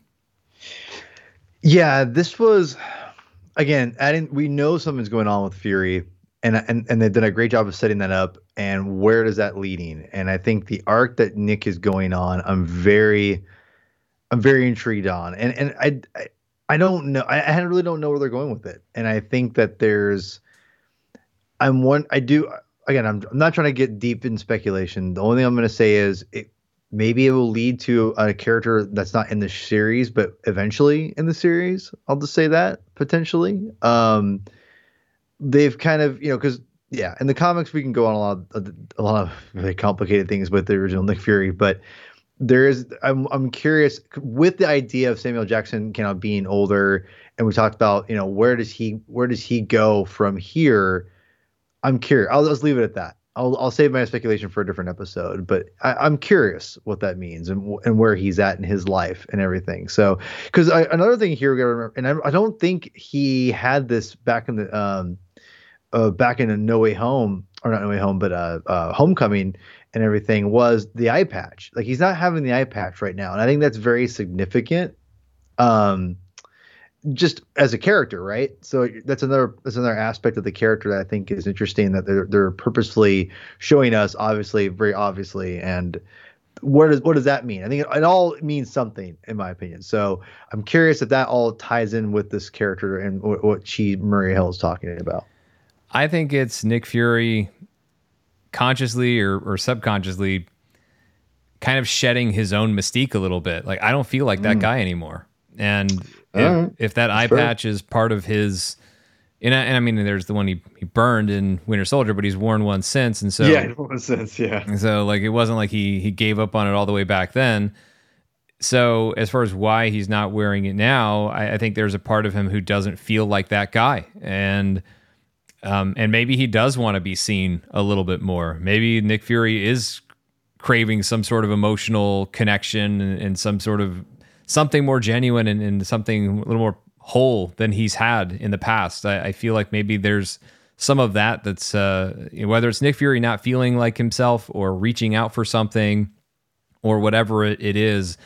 Yeah this was again i didn't we know something's going on with fury and and and they've done a great job of setting that up. And where does that leading? And I think the arc that Nick is going on, I'm very, I'm very intrigued on. And and I I, don't know, I, I really don't know where they're going with it. And I think that there's, I'm one, I do again. I'm I'm not trying to get deep in speculation. The only thing I'm going to say is it maybe it will lead to a character that's not in the series but eventually in the series i'll just say that potentially um they've kind of you know because yeah in the comics we can go on a lot of, a lot of really complicated things with the original nick fury but there is i'm i'm curious with the idea of samuel jackson kind of being older and we talked about you know where does he where does he go from here i'm curious i'll just leave it at that I'll I'll save my speculation for a different episode, but I, am curious what that means and and where he's at in his life and everything. So, because another thing here, we gotta remember, and I, I, don't think he had this back in the um, uh, back in a No Way Home or not No Way Home, but uh, uh, Homecoming and everything was the eye patch. Like he's not having the eye patch right now, and I think that's very significant. Um, just as a character, right? So that's another that's another aspect of the character that I think is interesting that they're they're purposefully showing us, obviously, very obviously, and what does what does that mean? I think it, it all means something, in my opinion. So I'm curious if that all ties in with this character and what, what Chi Maria Hill is talking about. I think it's Nick Fury consciously or, or subconsciously kind of shedding his own mystique a little bit. Like I don't feel like that mm. guy anymore. And if, right. if that eye fair. patch is part of his, and I, and I, mean, there's the one he, he burned in Winter Soldier, but he's worn one since, and so yeah, one since, yeah. So like, it wasn't like he he gave up on it all the way back then. So as far as why he's not wearing it now, I, I think there's a part of him who doesn't feel like that guy, and um, and maybe he does want to be seen a little bit more. Maybe Nick Fury is craving some sort of emotional connection and, and some sort of something more genuine and, and, something a little more whole than he's had in the past. I, I feel like maybe there's some of that that's uh, whether it's Nick Fury not feeling like himself or reaching out for something or whatever it, it is.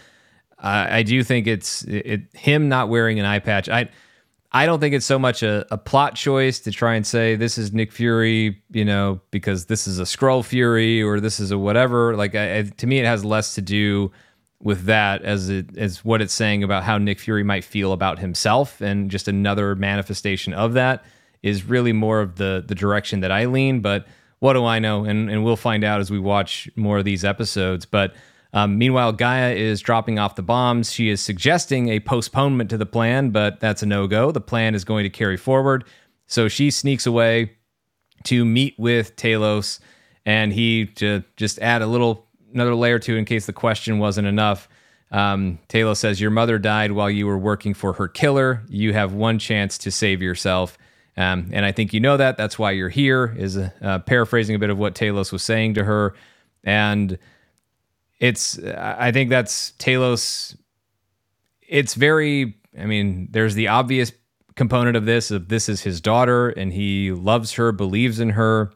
I do think it's it, him not wearing an eye patch. I I don't think it's so much a, a plot choice to try and say this is Nick Fury, you know, because this is a Skrull Fury or this is a whatever. Like I, I, to me, it has less to do with that as it as what it's saying about how Nick Fury might feel about himself, and just another manifestation of that is really more of the the direction that I lean. But what do I know? And and we'll find out as we watch more of these episodes. But um, meanwhile, Gaia is dropping off the bombs. She is suggesting a postponement to the plan, but that's a no go. The plan is going to carry forward. So she sneaks away to meet with Talos, and he to just add a little another layer to in case the question wasn't enough. Um, Talos says, Your mother died while you were working for her killer. You have one chance to save yourself. Um, and I think you know that. That's why you're here, is uh, paraphrasing a bit of what Talos was saying to her. And it's, I think that's Talos. It's very, I mean, there's the obvious component of this of this is his daughter and he loves her, believes in her,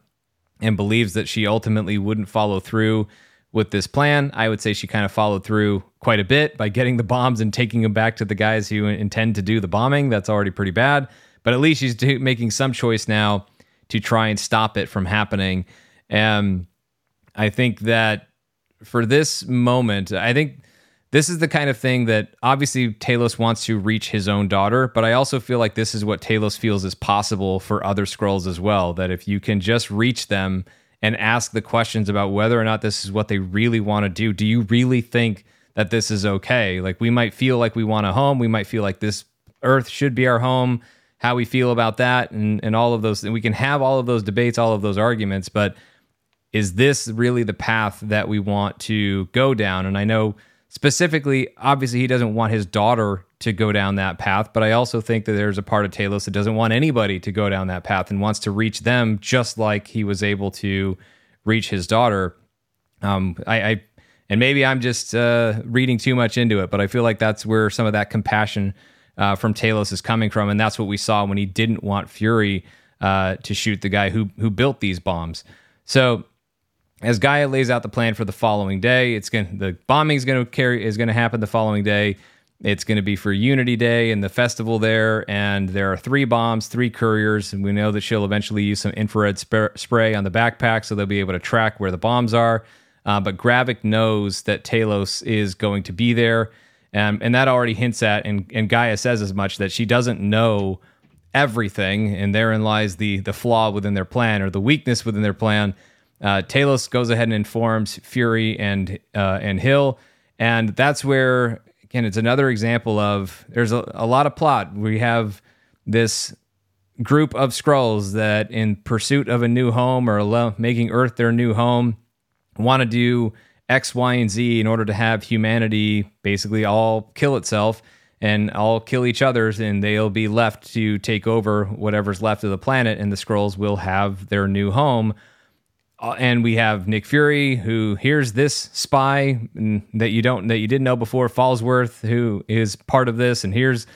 and believes that she ultimately wouldn't follow through with this plan. I would say she kind of followed through quite a bit by getting the bombs and taking them back to the guys who intend to do the bombing. That's already pretty bad. But at least she's do- making some choice now to try and stop it from happening. And I think that for this moment, I think this is the kind of thing that obviously Talos wants to reach his own daughter, but I also feel like this is what Talos feels is possible for other Skrulls as well. That if you can just reach them and ask the questions about whether or not this is what they really want to do. Do you really think that this is okay? Like we might feel like we want a home, we might feel like this earth should be our home, how we feel about that and and all of those and we can have all of those debates, all of those arguments, but is this really the path that we want to go down? And I know specifically obviously he doesn't want his daughter to go down that path. But I also think that there's a part of Talos that doesn't want anybody to go down that path and wants to reach them just like he was able to reach his daughter. Um, I, I and maybe I'm just uh, reading too much into it, but I feel like that's where some of that compassion uh, from Talos is coming from, and that's what we saw when he didn't want Fury uh, to shoot the guy who who built these bombs. So as Gaia lays out the plan for the following day, it's going the bombing is going to carry is going to happen the following day. It's going to be for Unity Day and the festival there. And there are three bombs, three couriers. And we know that she'll eventually use some infrared sp- spray on the backpack so they'll be able to track where the bombs are. Uh, but Gravik knows that Talos is going to be there. Um, and that already hints at, and, and Gaia says as much, that she doesn't know everything. And therein lies the, the flaw within their plan or the weakness within their plan. Uh, Talos goes ahead and informs Fury and uh, and Hill, and that's where again it's another example of there's a, a lot of plot. We have this group of Skrulls that, in pursuit of a new home or lo- making Earth their new home, want to do X, Y, and Z in order to have humanity basically all kill itself and all kill each other's, and they'll be left to take over whatever's left of the planet, and the Skrulls will have their new home uh, and we have Nick Fury, who hears this spy that you don't that you didn't know before, Falsworth, who is part of this, and here's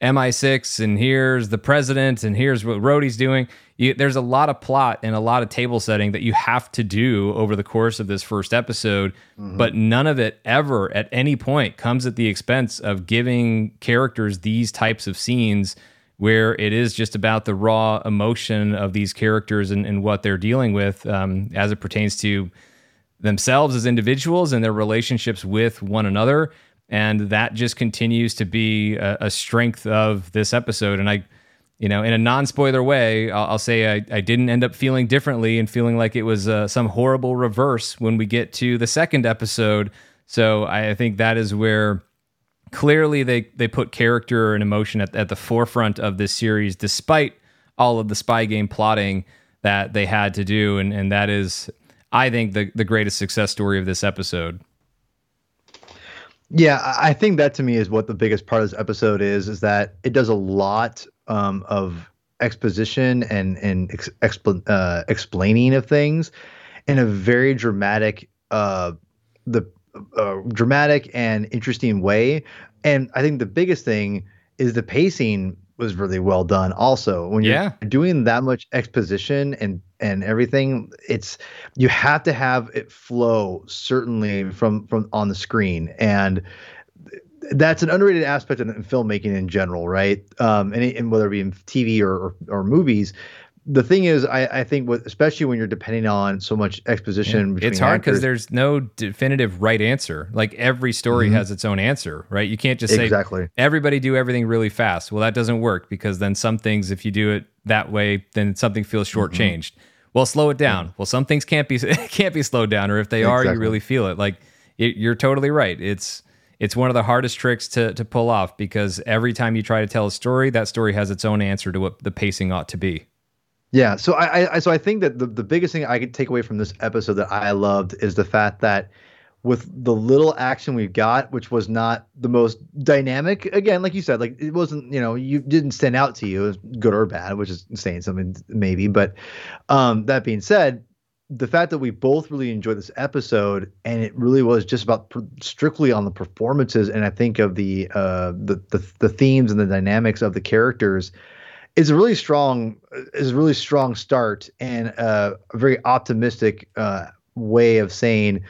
MI6, and here's the president, and here's what Rhodey's doing. You, there's a lot of plot and a lot of table setting that you have to do over the course of this first episode, mm-hmm. but none of it ever at any point comes at the expense of giving characters these types of scenes where it is just about the raw emotion of these characters and, and what they're dealing with um, as it pertains to themselves as individuals and their relationships with one another. And that just continues to be a, a strength of this episode. And I, you know, in a non spoiler way, I'll, I'll say I, I, didn't end up feeling differently and feeling like it was uh, some horrible reverse when we get to the second episode. So I, I think that is where clearly they they put character and emotion at, at the forefront of this series despite all of the spy game plotting that they had to do. And and that is i think the the greatest success story of this episode. Yeah i think that to me is what the biggest part of this episode is is that it does a lot um, of exposition and and ex- expl- uh, explaining of things in a very dramatic uh, the uh, dramatic and interesting way. And I think the biggest thing is the pacing was really well done. Also, when you're yeah. doing that much exposition and and everything, it's you have to have it flow certainly from from on the screen and that's an underrated aspect in, filmmaking in general, right? Um, and, and whether it be in TV or, or, or movies, the thing is, I, I think with especially when you're depending on so much exposition, yeah. it's hard because there's no definitive right answer. Like every story mm-hmm. has its own answer, right? You can't just say exactly everybody do everything really fast. Well, that doesn't work because then some things, if you do it that way, then something feels mm-hmm. shortchanged. Mm-hmm. Well, slow it down. Mm-hmm. Well, some things can't be can't be slowed down, or if they exactly. are, you really feel it. Like it, you're totally right. It's it's one of the hardest tricks to to pull off because every time you try to tell a story, that story has its own answer to what the pacing ought to be. Yeah, so I, I so I think that the, the biggest thing I could take away from this episode that I loved is the fact that with the little action we got, which was not the most dynamic, again, like you said, like it wasn't, you know, you didn't stand out to you good or bad, which is saying something maybe. But um, that being said, the fact that we both really enjoyed this episode and it really was just about pr- strictly on the performances and I think of the uh the, the the themes and the dynamics of the characters is a really strong is a really strong start and uh, a very optimistic uh, way of saying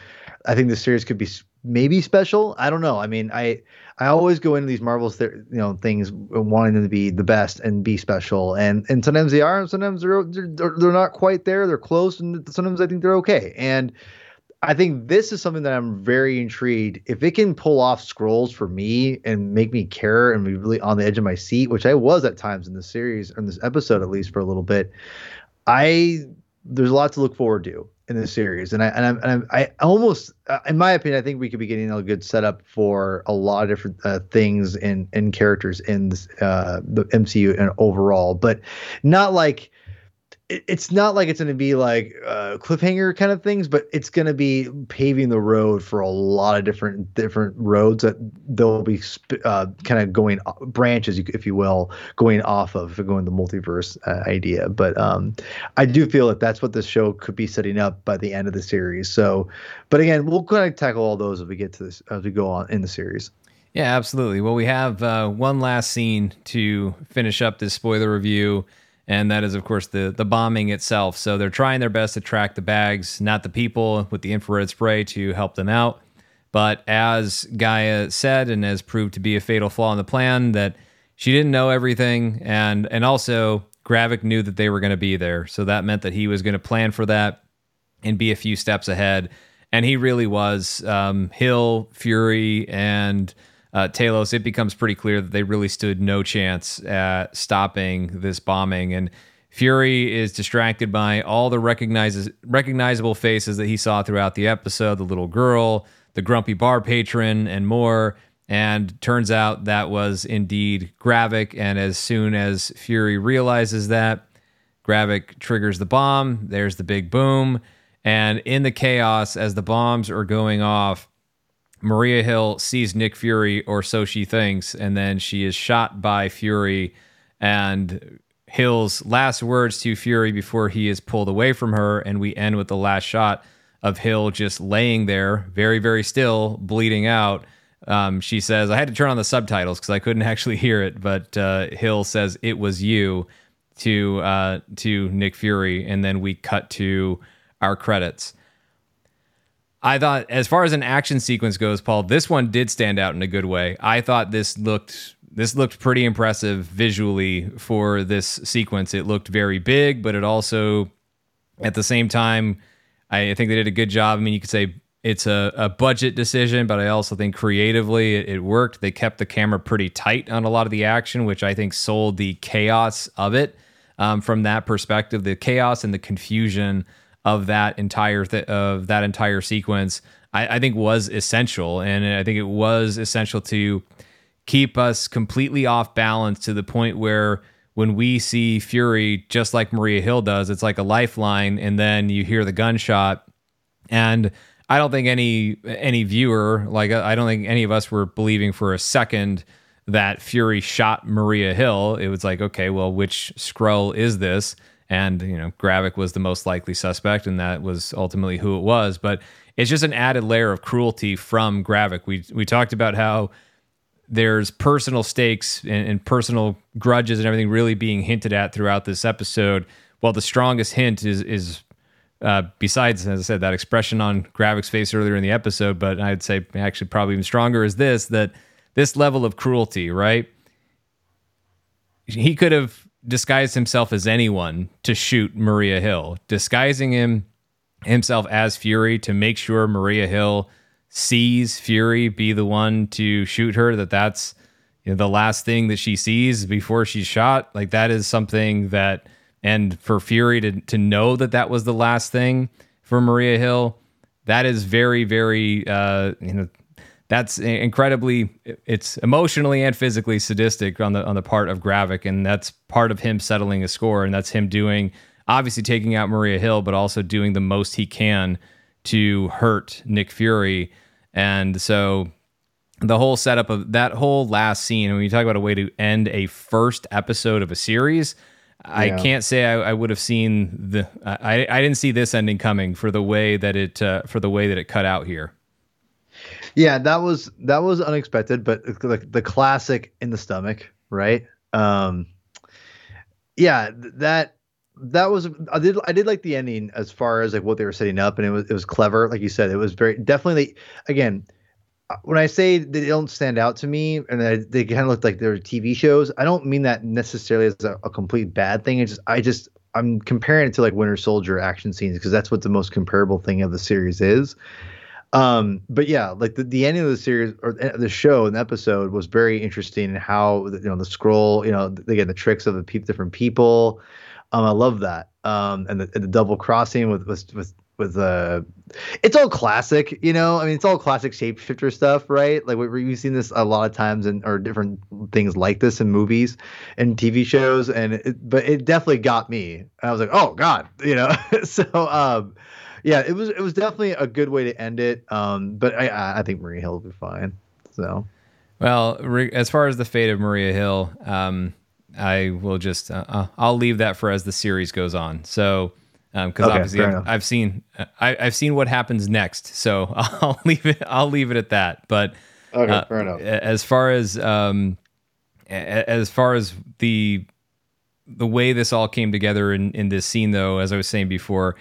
I think the series could be maybe special. I don't know. I mean, I I always go into these Marvels th- you know things wanting them to be the best and be special, and and sometimes they are, and sometimes they're they're, they're not quite there. They're close, and sometimes I think they're okay. And I think this is something that I'm very intrigued. If it can pull off Skrulls for me and make me care and be really on the edge of my seat, which I was at times in this series, in this episode at least for a little bit, I there's a lot to look forward to in this series, and I and I, and I, I almost, uh, in my opinion, I think we could be getting a good setup for a lot of different uh, things and and characters in this, uh, the MCU and overall, but not like it's not like it's going to be like uh, cliffhanger kind of things, but it's going to be paving the road for a lot of different different roads that they'll be sp- uh, kind of going uh, branches, if you will, going off of going the multiverse uh, idea. But um, I do feel that that's what this show could be setting up by the end of the series. So, but again, we'll kind of tackle all those as we get to this as we go on in the series. Yeah, absolutely. Well, we have uh, one last scene to finish up this spoiler review and that is of course the the bombing itself. So they're trying their best to track the bags, not the people, with the infrared spray to help them out. But as Gaia said, and has proved to be a fatal flaw in the plan, that she didn't know everything, and and also Gravik knew that they were going to be there, so that meant that he was going to plan for that and be a few steps ahead. And he really was. Um, Hill, Fury, and uh, Talos. It becomes pretty clear that they really stood no chance at stopping this bombing, and Fury is distracted by all the recognizes recognizable faces that he saw throughout the episode, the little girl, the grumpy bar patron, and more. And turns out that was indeed Gravik. And as soon as Fury realizes that, Gravik triggers the bomb. There's the big boom. And in the chaos, as the bombs are going off, Maria Hill sees Nick Fury, or so she thinks, and then she is shot by Fury. And Hill's last words to Fury before he is pulled away from her, and we end with the last shot of Hill just laying there, very, very still, bleeding out. Um, she says, I had to turn on the subtitles because I couldn't actually hear it, but uh, Hill says, It was you to uh, to Nick Fury, and then we cut to our credits. I thought, as far as an action sequence goes, Paul, this one did stand out in a good way. I thought this looked this looked pretty impressive visually for this sequence. It looked very big, but it also, at the same time, I think they did a good job. I mean, you could say it's a, a budget decision, but I also think creatively it, it, worked. They kept the camera pretty tight on a lot of the action, which I think sold the chaos of it um, from that perspective. The chaos and the confusion of that entire th- of that entire sequence, I, I think was essential, and I think it was essential to keep us completely off balance to the point where when we see Fury, just like Maria Hill does, it's like a lifeline, and then you hear the gunshot. And I don't think any any viewer, like I don't think any of us were believing for a second that Fury shot Maria Hill. It was like, okay, well, which Skrull is this? And you know, Gravik was the most likely suspect, and that was ultimately who it was. But it's just an added layer of cruelty from Gravik. We we talked about how there's personal stakes and, and, personal grudges and everything really being hinted at throughout this episode. Well, the strongest hint is is uh, besides, as I said, that expression on Gravik's face earlier in the episode, but I'd say actually probably even stronger is this that this level of cruelty, right? He could have disguised himself as anyone to shoot Maria Hill, disguising him himself as Fury to make sure Maria Hill sees Fury be the one to shoot her, that that's you know, the last thing that she sees before she's shot. Like that is something that, and for Fury to to know that that was the last thing for Maria Hill, that is very very uh, you know that's incredibly it's emotionally and physically sadistic on the on the part of Gravik, and that's part of him settling a score, and that's him doing obviously taking out Maria Hill, but also doing the most he can to hurt Nick Fury. And so the whole setup of that whole last scene, when you talk about a way to end a first episode of a series, yeah. I can't say I, I, would have seen the. I, I didn't see this ending coming for the way that it uh, for the way that it cut out here. Yeah, that was that was unexpected, but the, the classic in the stomach, right? Um, yeah, that that was I did I did like the ending as far as like what they were setting up, and it was it was clever, like you said. It was very definitely again. When I say they don't stand out to me, and they, they kind of look like they're TV shows, I don't mean that necessarily as a, a complete bad thing. It's just I just I'm comparing it to like Winter Soldier action scenes because that's what the most comparable thing of the series is. Um, but yeah, like the, the ending of the series or the show and the episode was very interesting and how you know the Skrull, you know, again the tricks of the pe- different people. Um, I love that. Um, and the, and the double crossing with with with with uh it's all classic you know i mean it's all classic shapeshifter stuff right like we, we've seen this a lot of times and or different things like this in movies and tv shows and it, but it definitely got me i was like oh god you know so um yeah it was it was definitely a good way to end it um but i i think maria hill will be fine so well as far as the fate of maria hill um I will just uh, uh, I'll leave that for as the series goes on. So because um, okay, obviously I've, I've, seen I, have seen what happens next, so I'll leave it I'll leave it at that. But okay, uh, fair enough. As far as um, as far as the the way this all came together in in this scene, though, as I was saying before,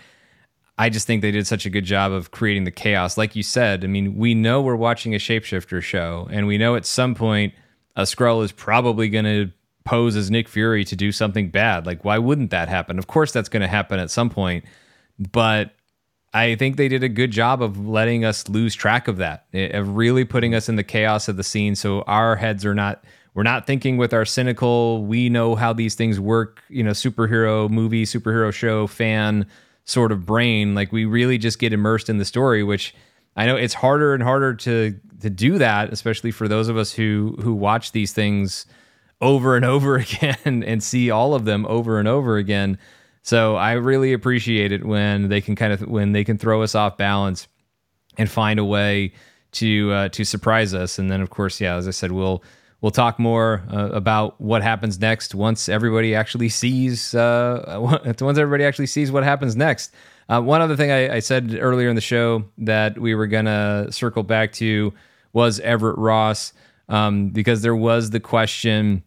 I just think they did such a good job of creating the chaos. Like you said, I mean, we know we're watching a shapeshifter show, and we know at some point a Skrull is probably going to pose as Nick Fury to do something bad. Like, why wouldn't that happen? Of course, that's going to happen at some point. But I think they did a good job of letting us lose track of that, eh, of really putting us in the chaos of the scene. So our heads are not, we're not thinking with our cynical, we know how these things work, you know, superhero movie, superhero show fan sort of brain. Like we really just get immersed in the story, which I know it's harder and harder to to do that, especially for those of us who who watch these things over and over again and see all of them over and over again. So I really appreciate it when they can kind of when they can throw us off balance and find a way to uh, to surprise us. And then of course, yeah, as I said, we'll we'll talk more uh, about what happens next once everybody actually sees uh, once everybody actually sees what happens next. Uh, one other thing I, I, said earlier in the show that we were gonna circle back to was Everett Ross um, because there was the question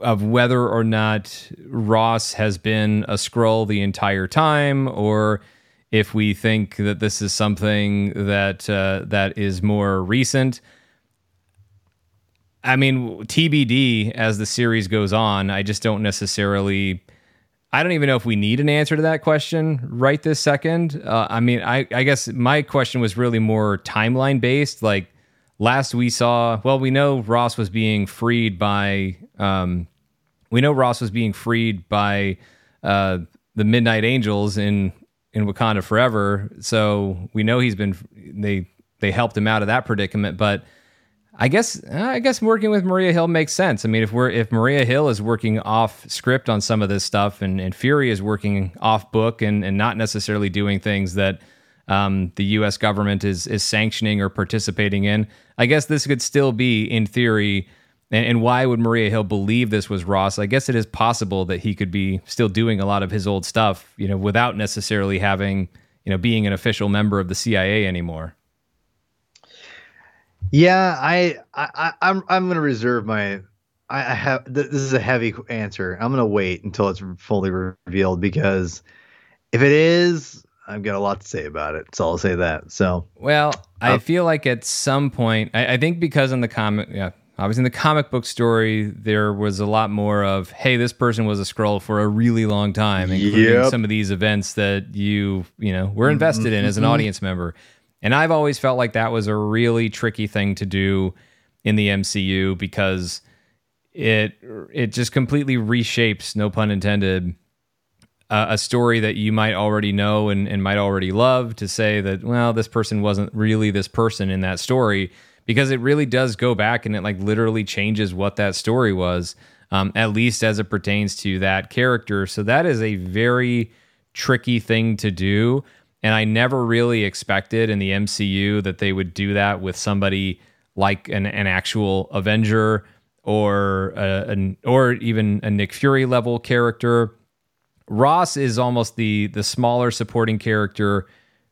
of whether or not Ross has been a Skrull the entire time, or if we think that this is something that uh, that is more recent. I mean, TBD as the series goes on. I just don't necessarily. I don't even know if we need an answer to that question right this second. Uh, I mean, I, I guess my question was really more timeline based. Like, last we saw, well, we know Ross was being freed by, um, we know Ross was being freed by uh, the Midnight Angels in in Wakanda Forever. So we know he's been they they helped him out of that predicament, but. I guess I guess working with Maria Hill makes sense. I mean, if we're if Maria Hill is working off script on some of this stuff, and, and Fury is working off book and, and not necessarily doing things that um, the U.S. government is is sanctioning or participating in. I guess this could still be, in theory, and, and, why would Maria Hill believe this was Ross? I guess it is possible that he could be still doing a lot of his old stuff, you know, without necessarily having, you know, being an official member of the CIA anymore. Yeah, I, I, I'm, I'm going to reserve my. I have. This is a heavy answer. I'm going to wait until it's fully revealed because if it is, I've got a lot to say about it. So I'll say that. So well, I uh, feel like at some point, I, I, think because in the comic, yeah, obviously in the comic book story, there was a lot more of, hey, this person was a Skrull for a really long time, including yep. some of these events that you, you know, were invested mm-hmm. in as an mm-hmm. audience member. And I've always felt like that was a really tricky thing to do in the MCU because it it just completely reshapes, no pun intended, a story that you might already know and, and might already love to say that well this person wasn't really this person in that story because it really does go back and it like literally changes what that story was um, at least as it pertains to that character. So that is a very tricky thing to do and i never really expected in the mcu that they would do that with somebody like an, an actual avenger or a, an, or even a nick fury level character Ross is almost the the smaller supporting character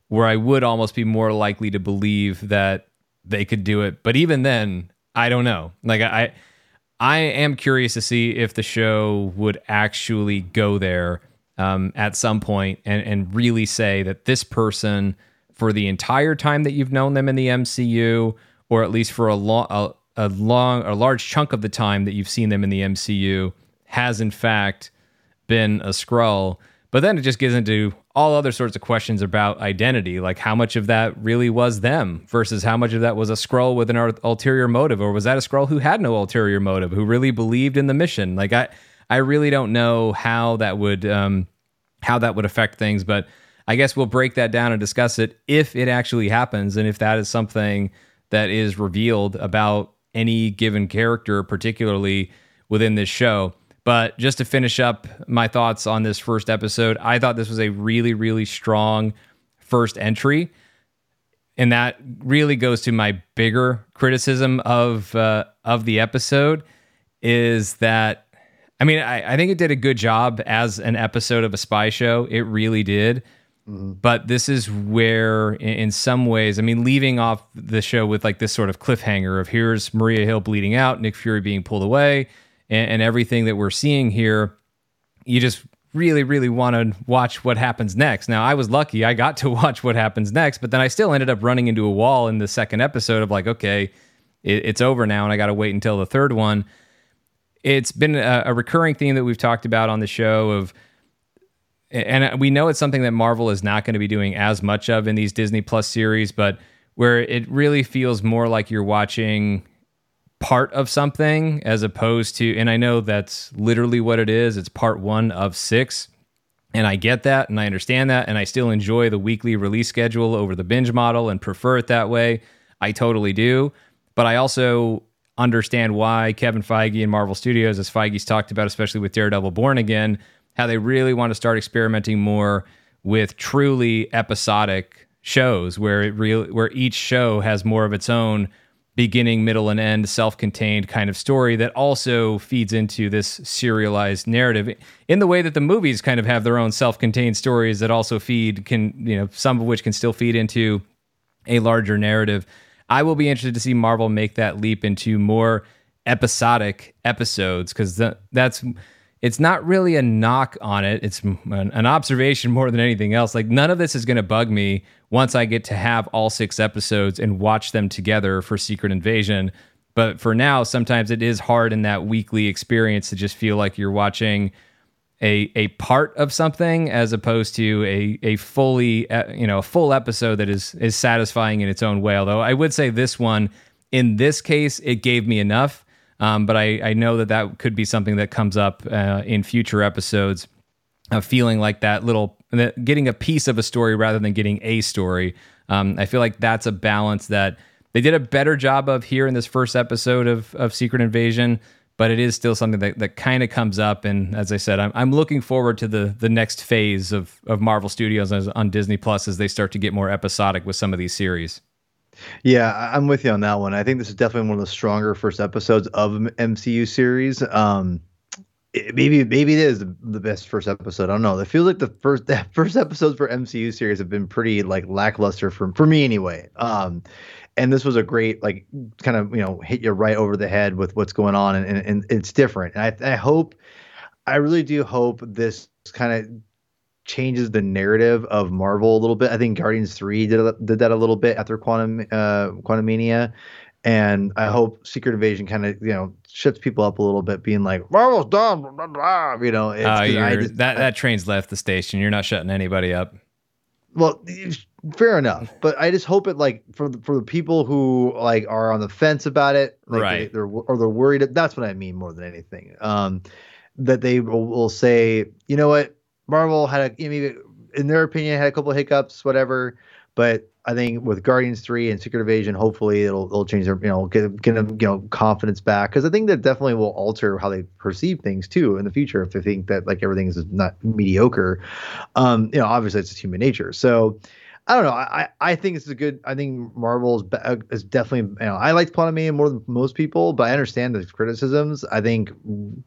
where I would almost be more likely to believe that they could do it. But even then, I don't know. Like I I am curious to see if the show would actually go there um, at some point and, and really say that this person, for the entire time that you've known them in the MCU, or at least for a long, a, a long, a large chunk of the time that you've seen them in the MCU, has in fact been a Skrull. But then it just gets into all other sorts of questions about identity, like how much of that really was them versus how much of that was a Skrull with an ulterior motive, or was that a Skrull who had no ulterior motive, who really believed in the mission? Like I, I really don't know how that would, um, how that would affect things, but I guess we'll break that down and discuss it if it actually happens, and if that is something that is revealed about any given character, particularly within this show. But just to finish up my thoughts on this first episode, I thought this was a really, really strong first entry. And that really goes to my bigger criticism of uh, of the episode is that I mean I, I think it did a good job as an episode of a spy show. It really did. Mm-hmm. But this is where, in, in some ways, I mean, leaving off the show with like this sort of cliffhanger of here's Maria Hill bleeding out, Nick Fury being pulled away, and, and everything that we're seeing here, you just really, really want to watch what happens next. Now, I was lucky; I got to watch what happens next, but then I still ended up running into a wall in the second episode of like, okay, it, it's over now, and I got to wait until the third one. It's been a, a recurring theme that we've talked about on the show of and we know it's something that Marvel is not going to be doing as much of in these Disney Plus series, but where it really feels more like you're watching part of something as opposed to, and I know that's literally what it is. It's part one of six. And I get that and I understand that. And I still enjoy the weekly release schedule over the binge model and prefer it that way. I totally do. But I also understand why Kevin Feige and Marvel Studios, as Feige's talked about, especially with Daredevil Born Again, how they really want to start experimenting more with truly episodic shows where it really where each show has more of its own beginning, middle, and end, self-contained kind of story that also feeds into this serialized narrative in the way that the movies kind of have their own self-contained stories that also feed can you know some of which can still feed into a larger narrative. I will be interested to see Marvel make that leap into more episodic episodes because that's it's not really a knock on it. It's an, observation more than anything else. Like none of this is going to bug me once I get to have all six episodes and watch them together for Secret Invasion. But for now, sometimes it is hard in that weekly experience to just feel like you're watching a a part of something as opposed to a a fully uh, you know a full episode that is is satisfying in its own way. Although I would say this one, in this case, it gave me enough um, but I, I know that that could be something that comes up uh, in future episodes of feeling like that little, getting a piece of a story rather than getting a story. Um, I feel like that's a balance that they did a better job of here in this first episode of, of Secret Invasion, but it is still something that, that kind of comes up. And as I said, I'm, I'm looking forward to the the next phase of, of Marvel Studios on Disney Plus as they start to get more episodic with some of these series. Yeah, I'm with you on that one. I think this is definitely one of the stronger first episodes of MCU series. Um, it, maybe maybe it is the, best first episode. I don't know. It feels like the first the first episodes for MCU series have been pretty like lackluster for for me anyway. Um, and this was a great like kind of you know hit you right over the head with what's going on, and, and, and it's different. And I I hope, I really do hope this kind of changes the narrative of Marvel a little bit. I think Guardians Three did did that a little bit after Quantum uh, Quantumania, and I hope Secret Invasion kind of you know shuts people up a little bit, being like Marvel's done, blah, blah, blah. you know. It's, uh, just, that that train's left the station. You're not shutting anybody up. Well, fair enough, but I just hope it like for the, for the people who like are on the fence about it, like right? They, are or they're worried. That's what I mean more than anything. Um, that they will, will say, you know what, Marvel had a, maybe in their opinion had a couple of hiccups, whatever. But I think with Guardians three and Secret Invasion, hopefully it'll it'll change their you know get get them you know confidence back because I think that definitely will alter how they perceive things too in the future if they think that like everything is not mediocre. Um, you know, obviously it's just human nature. So. I don't know. I, I think it's a good. I think Marvel is, uh, is definitely. You know, I liked Quantumania more than most people, but I understand the criticisms. I think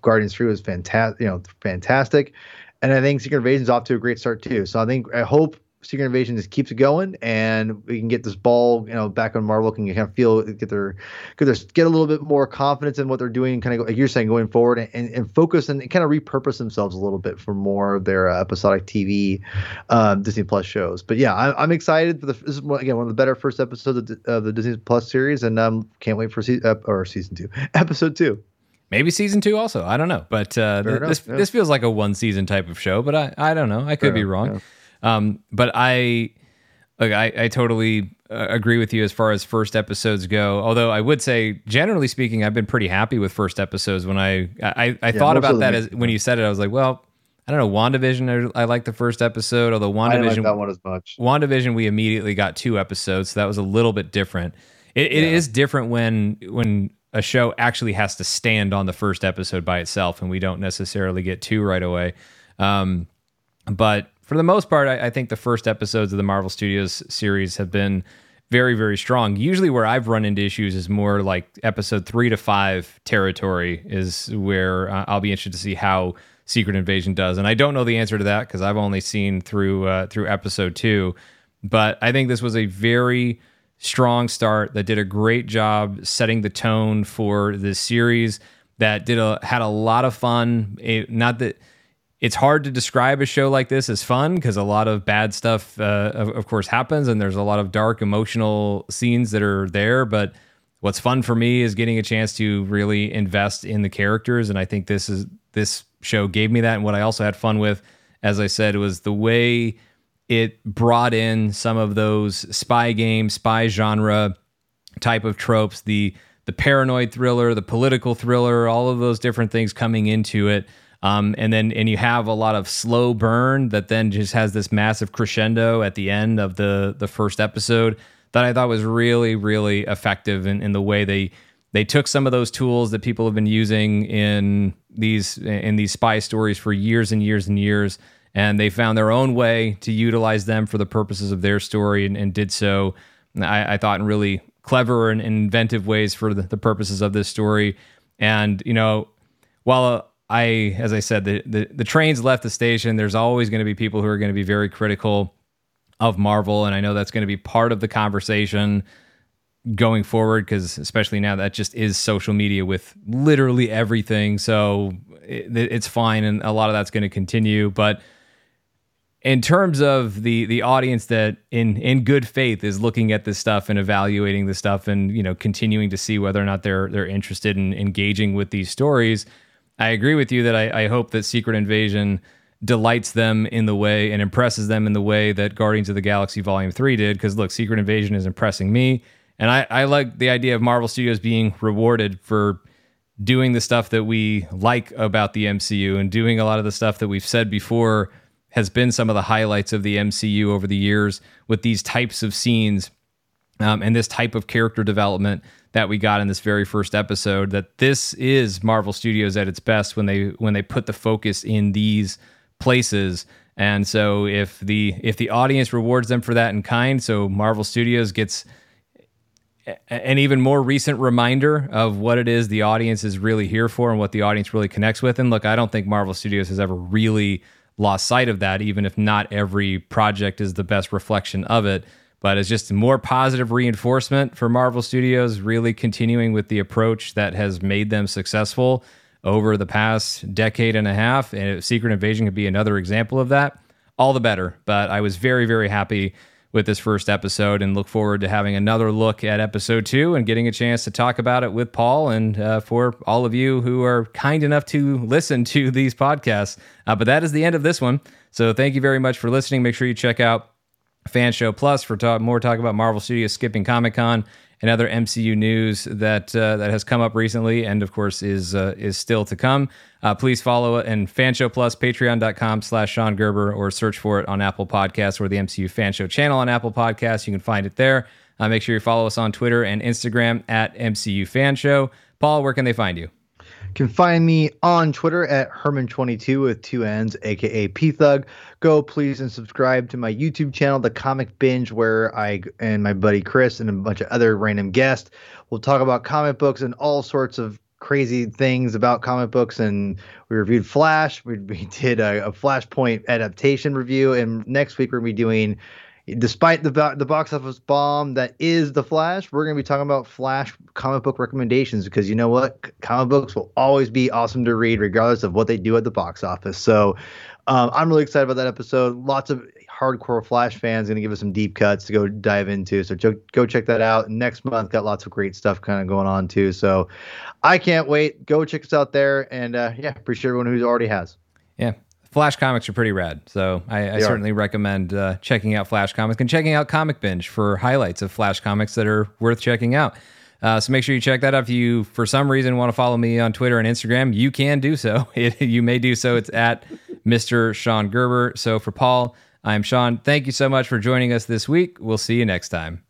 Guardians Three was fantastic. You know, fantastic. And I think Secret Invasion's off to a great start too. So I think I hope Secret Invasion just keeps it going, and we can get this ball, you know, back on Marvel. Can kind of feel get their get their get a little bit more confidence in what they're doing, kind of like you're saying, going forward, and, and focus and kind of repurpose themselves a little bit for more of their uh, episodic TV um, Disney Plus shows. But yeah, I, am excited for the this is again one of the better first episodes of the, of the Disney Plus series, and um, can't wait for season uh, or season two, episode two maybe season two also. I don't know, but uh, th- this yeah. this feels like a one season type of show. But I I don't know. I could Fair be wrong. Yeah. Um, but I I I totally uh, agree with you as far as first episodes go. Although I would say, generally speaking, I've been pretty happy with first episodes. When I I, I yeah, thought about that as when you said it, I was like, well. I don't know. WandaVision, I, I like the first episode, although WandaVision, like that one as much. WandaVision, we immediately got two episodes, so that was a little bit different. It, it is different when when a show actually has to stand on the first episode by itself, and we don't necessarily get two right away. Um, but for the most part, I, I, think the first episodes of the Marvel Studios series have been very, very strong. Usually, where I've run into issues is more like episode three to five territory, is where uh, I'll be interested to see how Secret Invasion does. And I don't know the answer to that because I've only seen through uh, through episode two. But I think this was a very strong start that did a great job setting the tone for this series that did a had a lot of fun it, not that it's hard to describe a show like this as fun because a lot of bad stuff, uh, of, of, course, happens, and there's a lot of dark emotional scenes that are there. But what's fun for me is getting a chance to really invest in the characters, and I think this is this show gave me that. And what I also had fun with, as I said, was the way it brought in some of those spy game, spy genre type of tropes, the the paranoid thriller, the political thriller, all of those different things coming into it um, and then and you have a lot of slow burn that then just has this massive crescendo at the end of the the first episode that I thought was really really effective in, in the way they they took some of those tools that people have been using in these in these spy stories for years and years and years and they found their own way to utilize them for the purposes of their story and, and did so I, I, thought in really clever and inventive ways for the, the purposes of this story. And you know while I, as I said, the, the, the trains left the station. There's always going to be people who are going to be very critical of Marvel, and I know that's going to be part of the conversation going forward because especially now that just is social media with literally everything. So it, it's fine, and a lot of that's going to continue, but in terms of the the audience that in in good faith is looking at this stuff and evaluating this stuff and you know continuing to see whether or not they're they're interested in engaging with these stories I agree with you that I, I hope that Secret Invasion delights them in the way and impresses them in the way that Guardians of the Galaxy Volume 3 did. Because look, Secret Invasion is impressing me. And I, I like the idea of Marvel Studios being rewarded for doing the stuff that we like about the MCU and doing a lot of the stuff that we've said before has been some of the highlights of the MCU over the years with these types of scenes um, and this type of character development that we got in this very first episode that this is Marvel Studios at its best when they when they put the focus in these places. And so if the if the audience rewards them for that in kind so Marvel Studios gets an even more recent reminder of what it is the audience is really here for and what the audience really connects with. And look I don't think Marvel Studios has ever really lost sight of that even if not every project is the best reflection of it but it's just more positive reinforcement for Marvel Studios, really continuing with the approach that has made them successful over the past decade and a half. And Secret Invasion could be another example of that. All the better. But I was very, very happy with this first episode and look forward to having another look at episode two and getting a chance to talk about it with Paul and uh, for all of you who are kind enough to listen to these podcasts. Uh, but that is the end of this one. So thank you very much for listening. Make sure you check out Fan Show Plus for talk, more talk about Marvel Studios skipping Comic Con and other MCU news that uh, that has come up recently, and of course is uh, is still to come. Uh, please follow it and Fan Show Plus, patreon.com slash Sean Gerber, or search for it on Apple Podcasts or the MCU Fan Show channel on Apple Podcasts. You can find it there. Uh, make sure you follow us on Twitter and Instagram at MCU Fan Show. Paul, where can they find you? Can find me on Twitter at Hermann22 with two N's, aka P Thug. Go please and subscribe to my YouTube channel, The Comic Binge, where I and my buddy Chris and a bunch of other random guests will talk about comic books and all sorts of crazy things about comic books. And we reviewed Flash. We, we did a, a Flashpoint adaptation review, and next week we're gonna be doing despite the the box office bomb that is the Flash, we're going to be talking about Flash comic book recommendations because you know what, comic books will always be awesome to read regardless of what they do at the box office. So um, I'm really excited about that episode. Lots of hardcore Flash fans going to give us some deep cuts to go dive into. So go check that out. Next month got lots of great stuff kind of going on too. So I can't wait. Go check us out there, and uh, yeah, appreciate everyone who already has. Yeah, Flash comics are pretty rad. So I, I certainly recommend uh, checking out Flash comics and checking out Comic Binge for highlights of Flash comics that are worth checking out. Uh, so make sure you check that out. If you, for some reason, want to follow me on Twitter and Instagram, you can do so. It, you may do so. It's at Mr. Sean Gerber. So for Paul, I'm Sean. Thank you so much for joining us this week. We'll see you next time.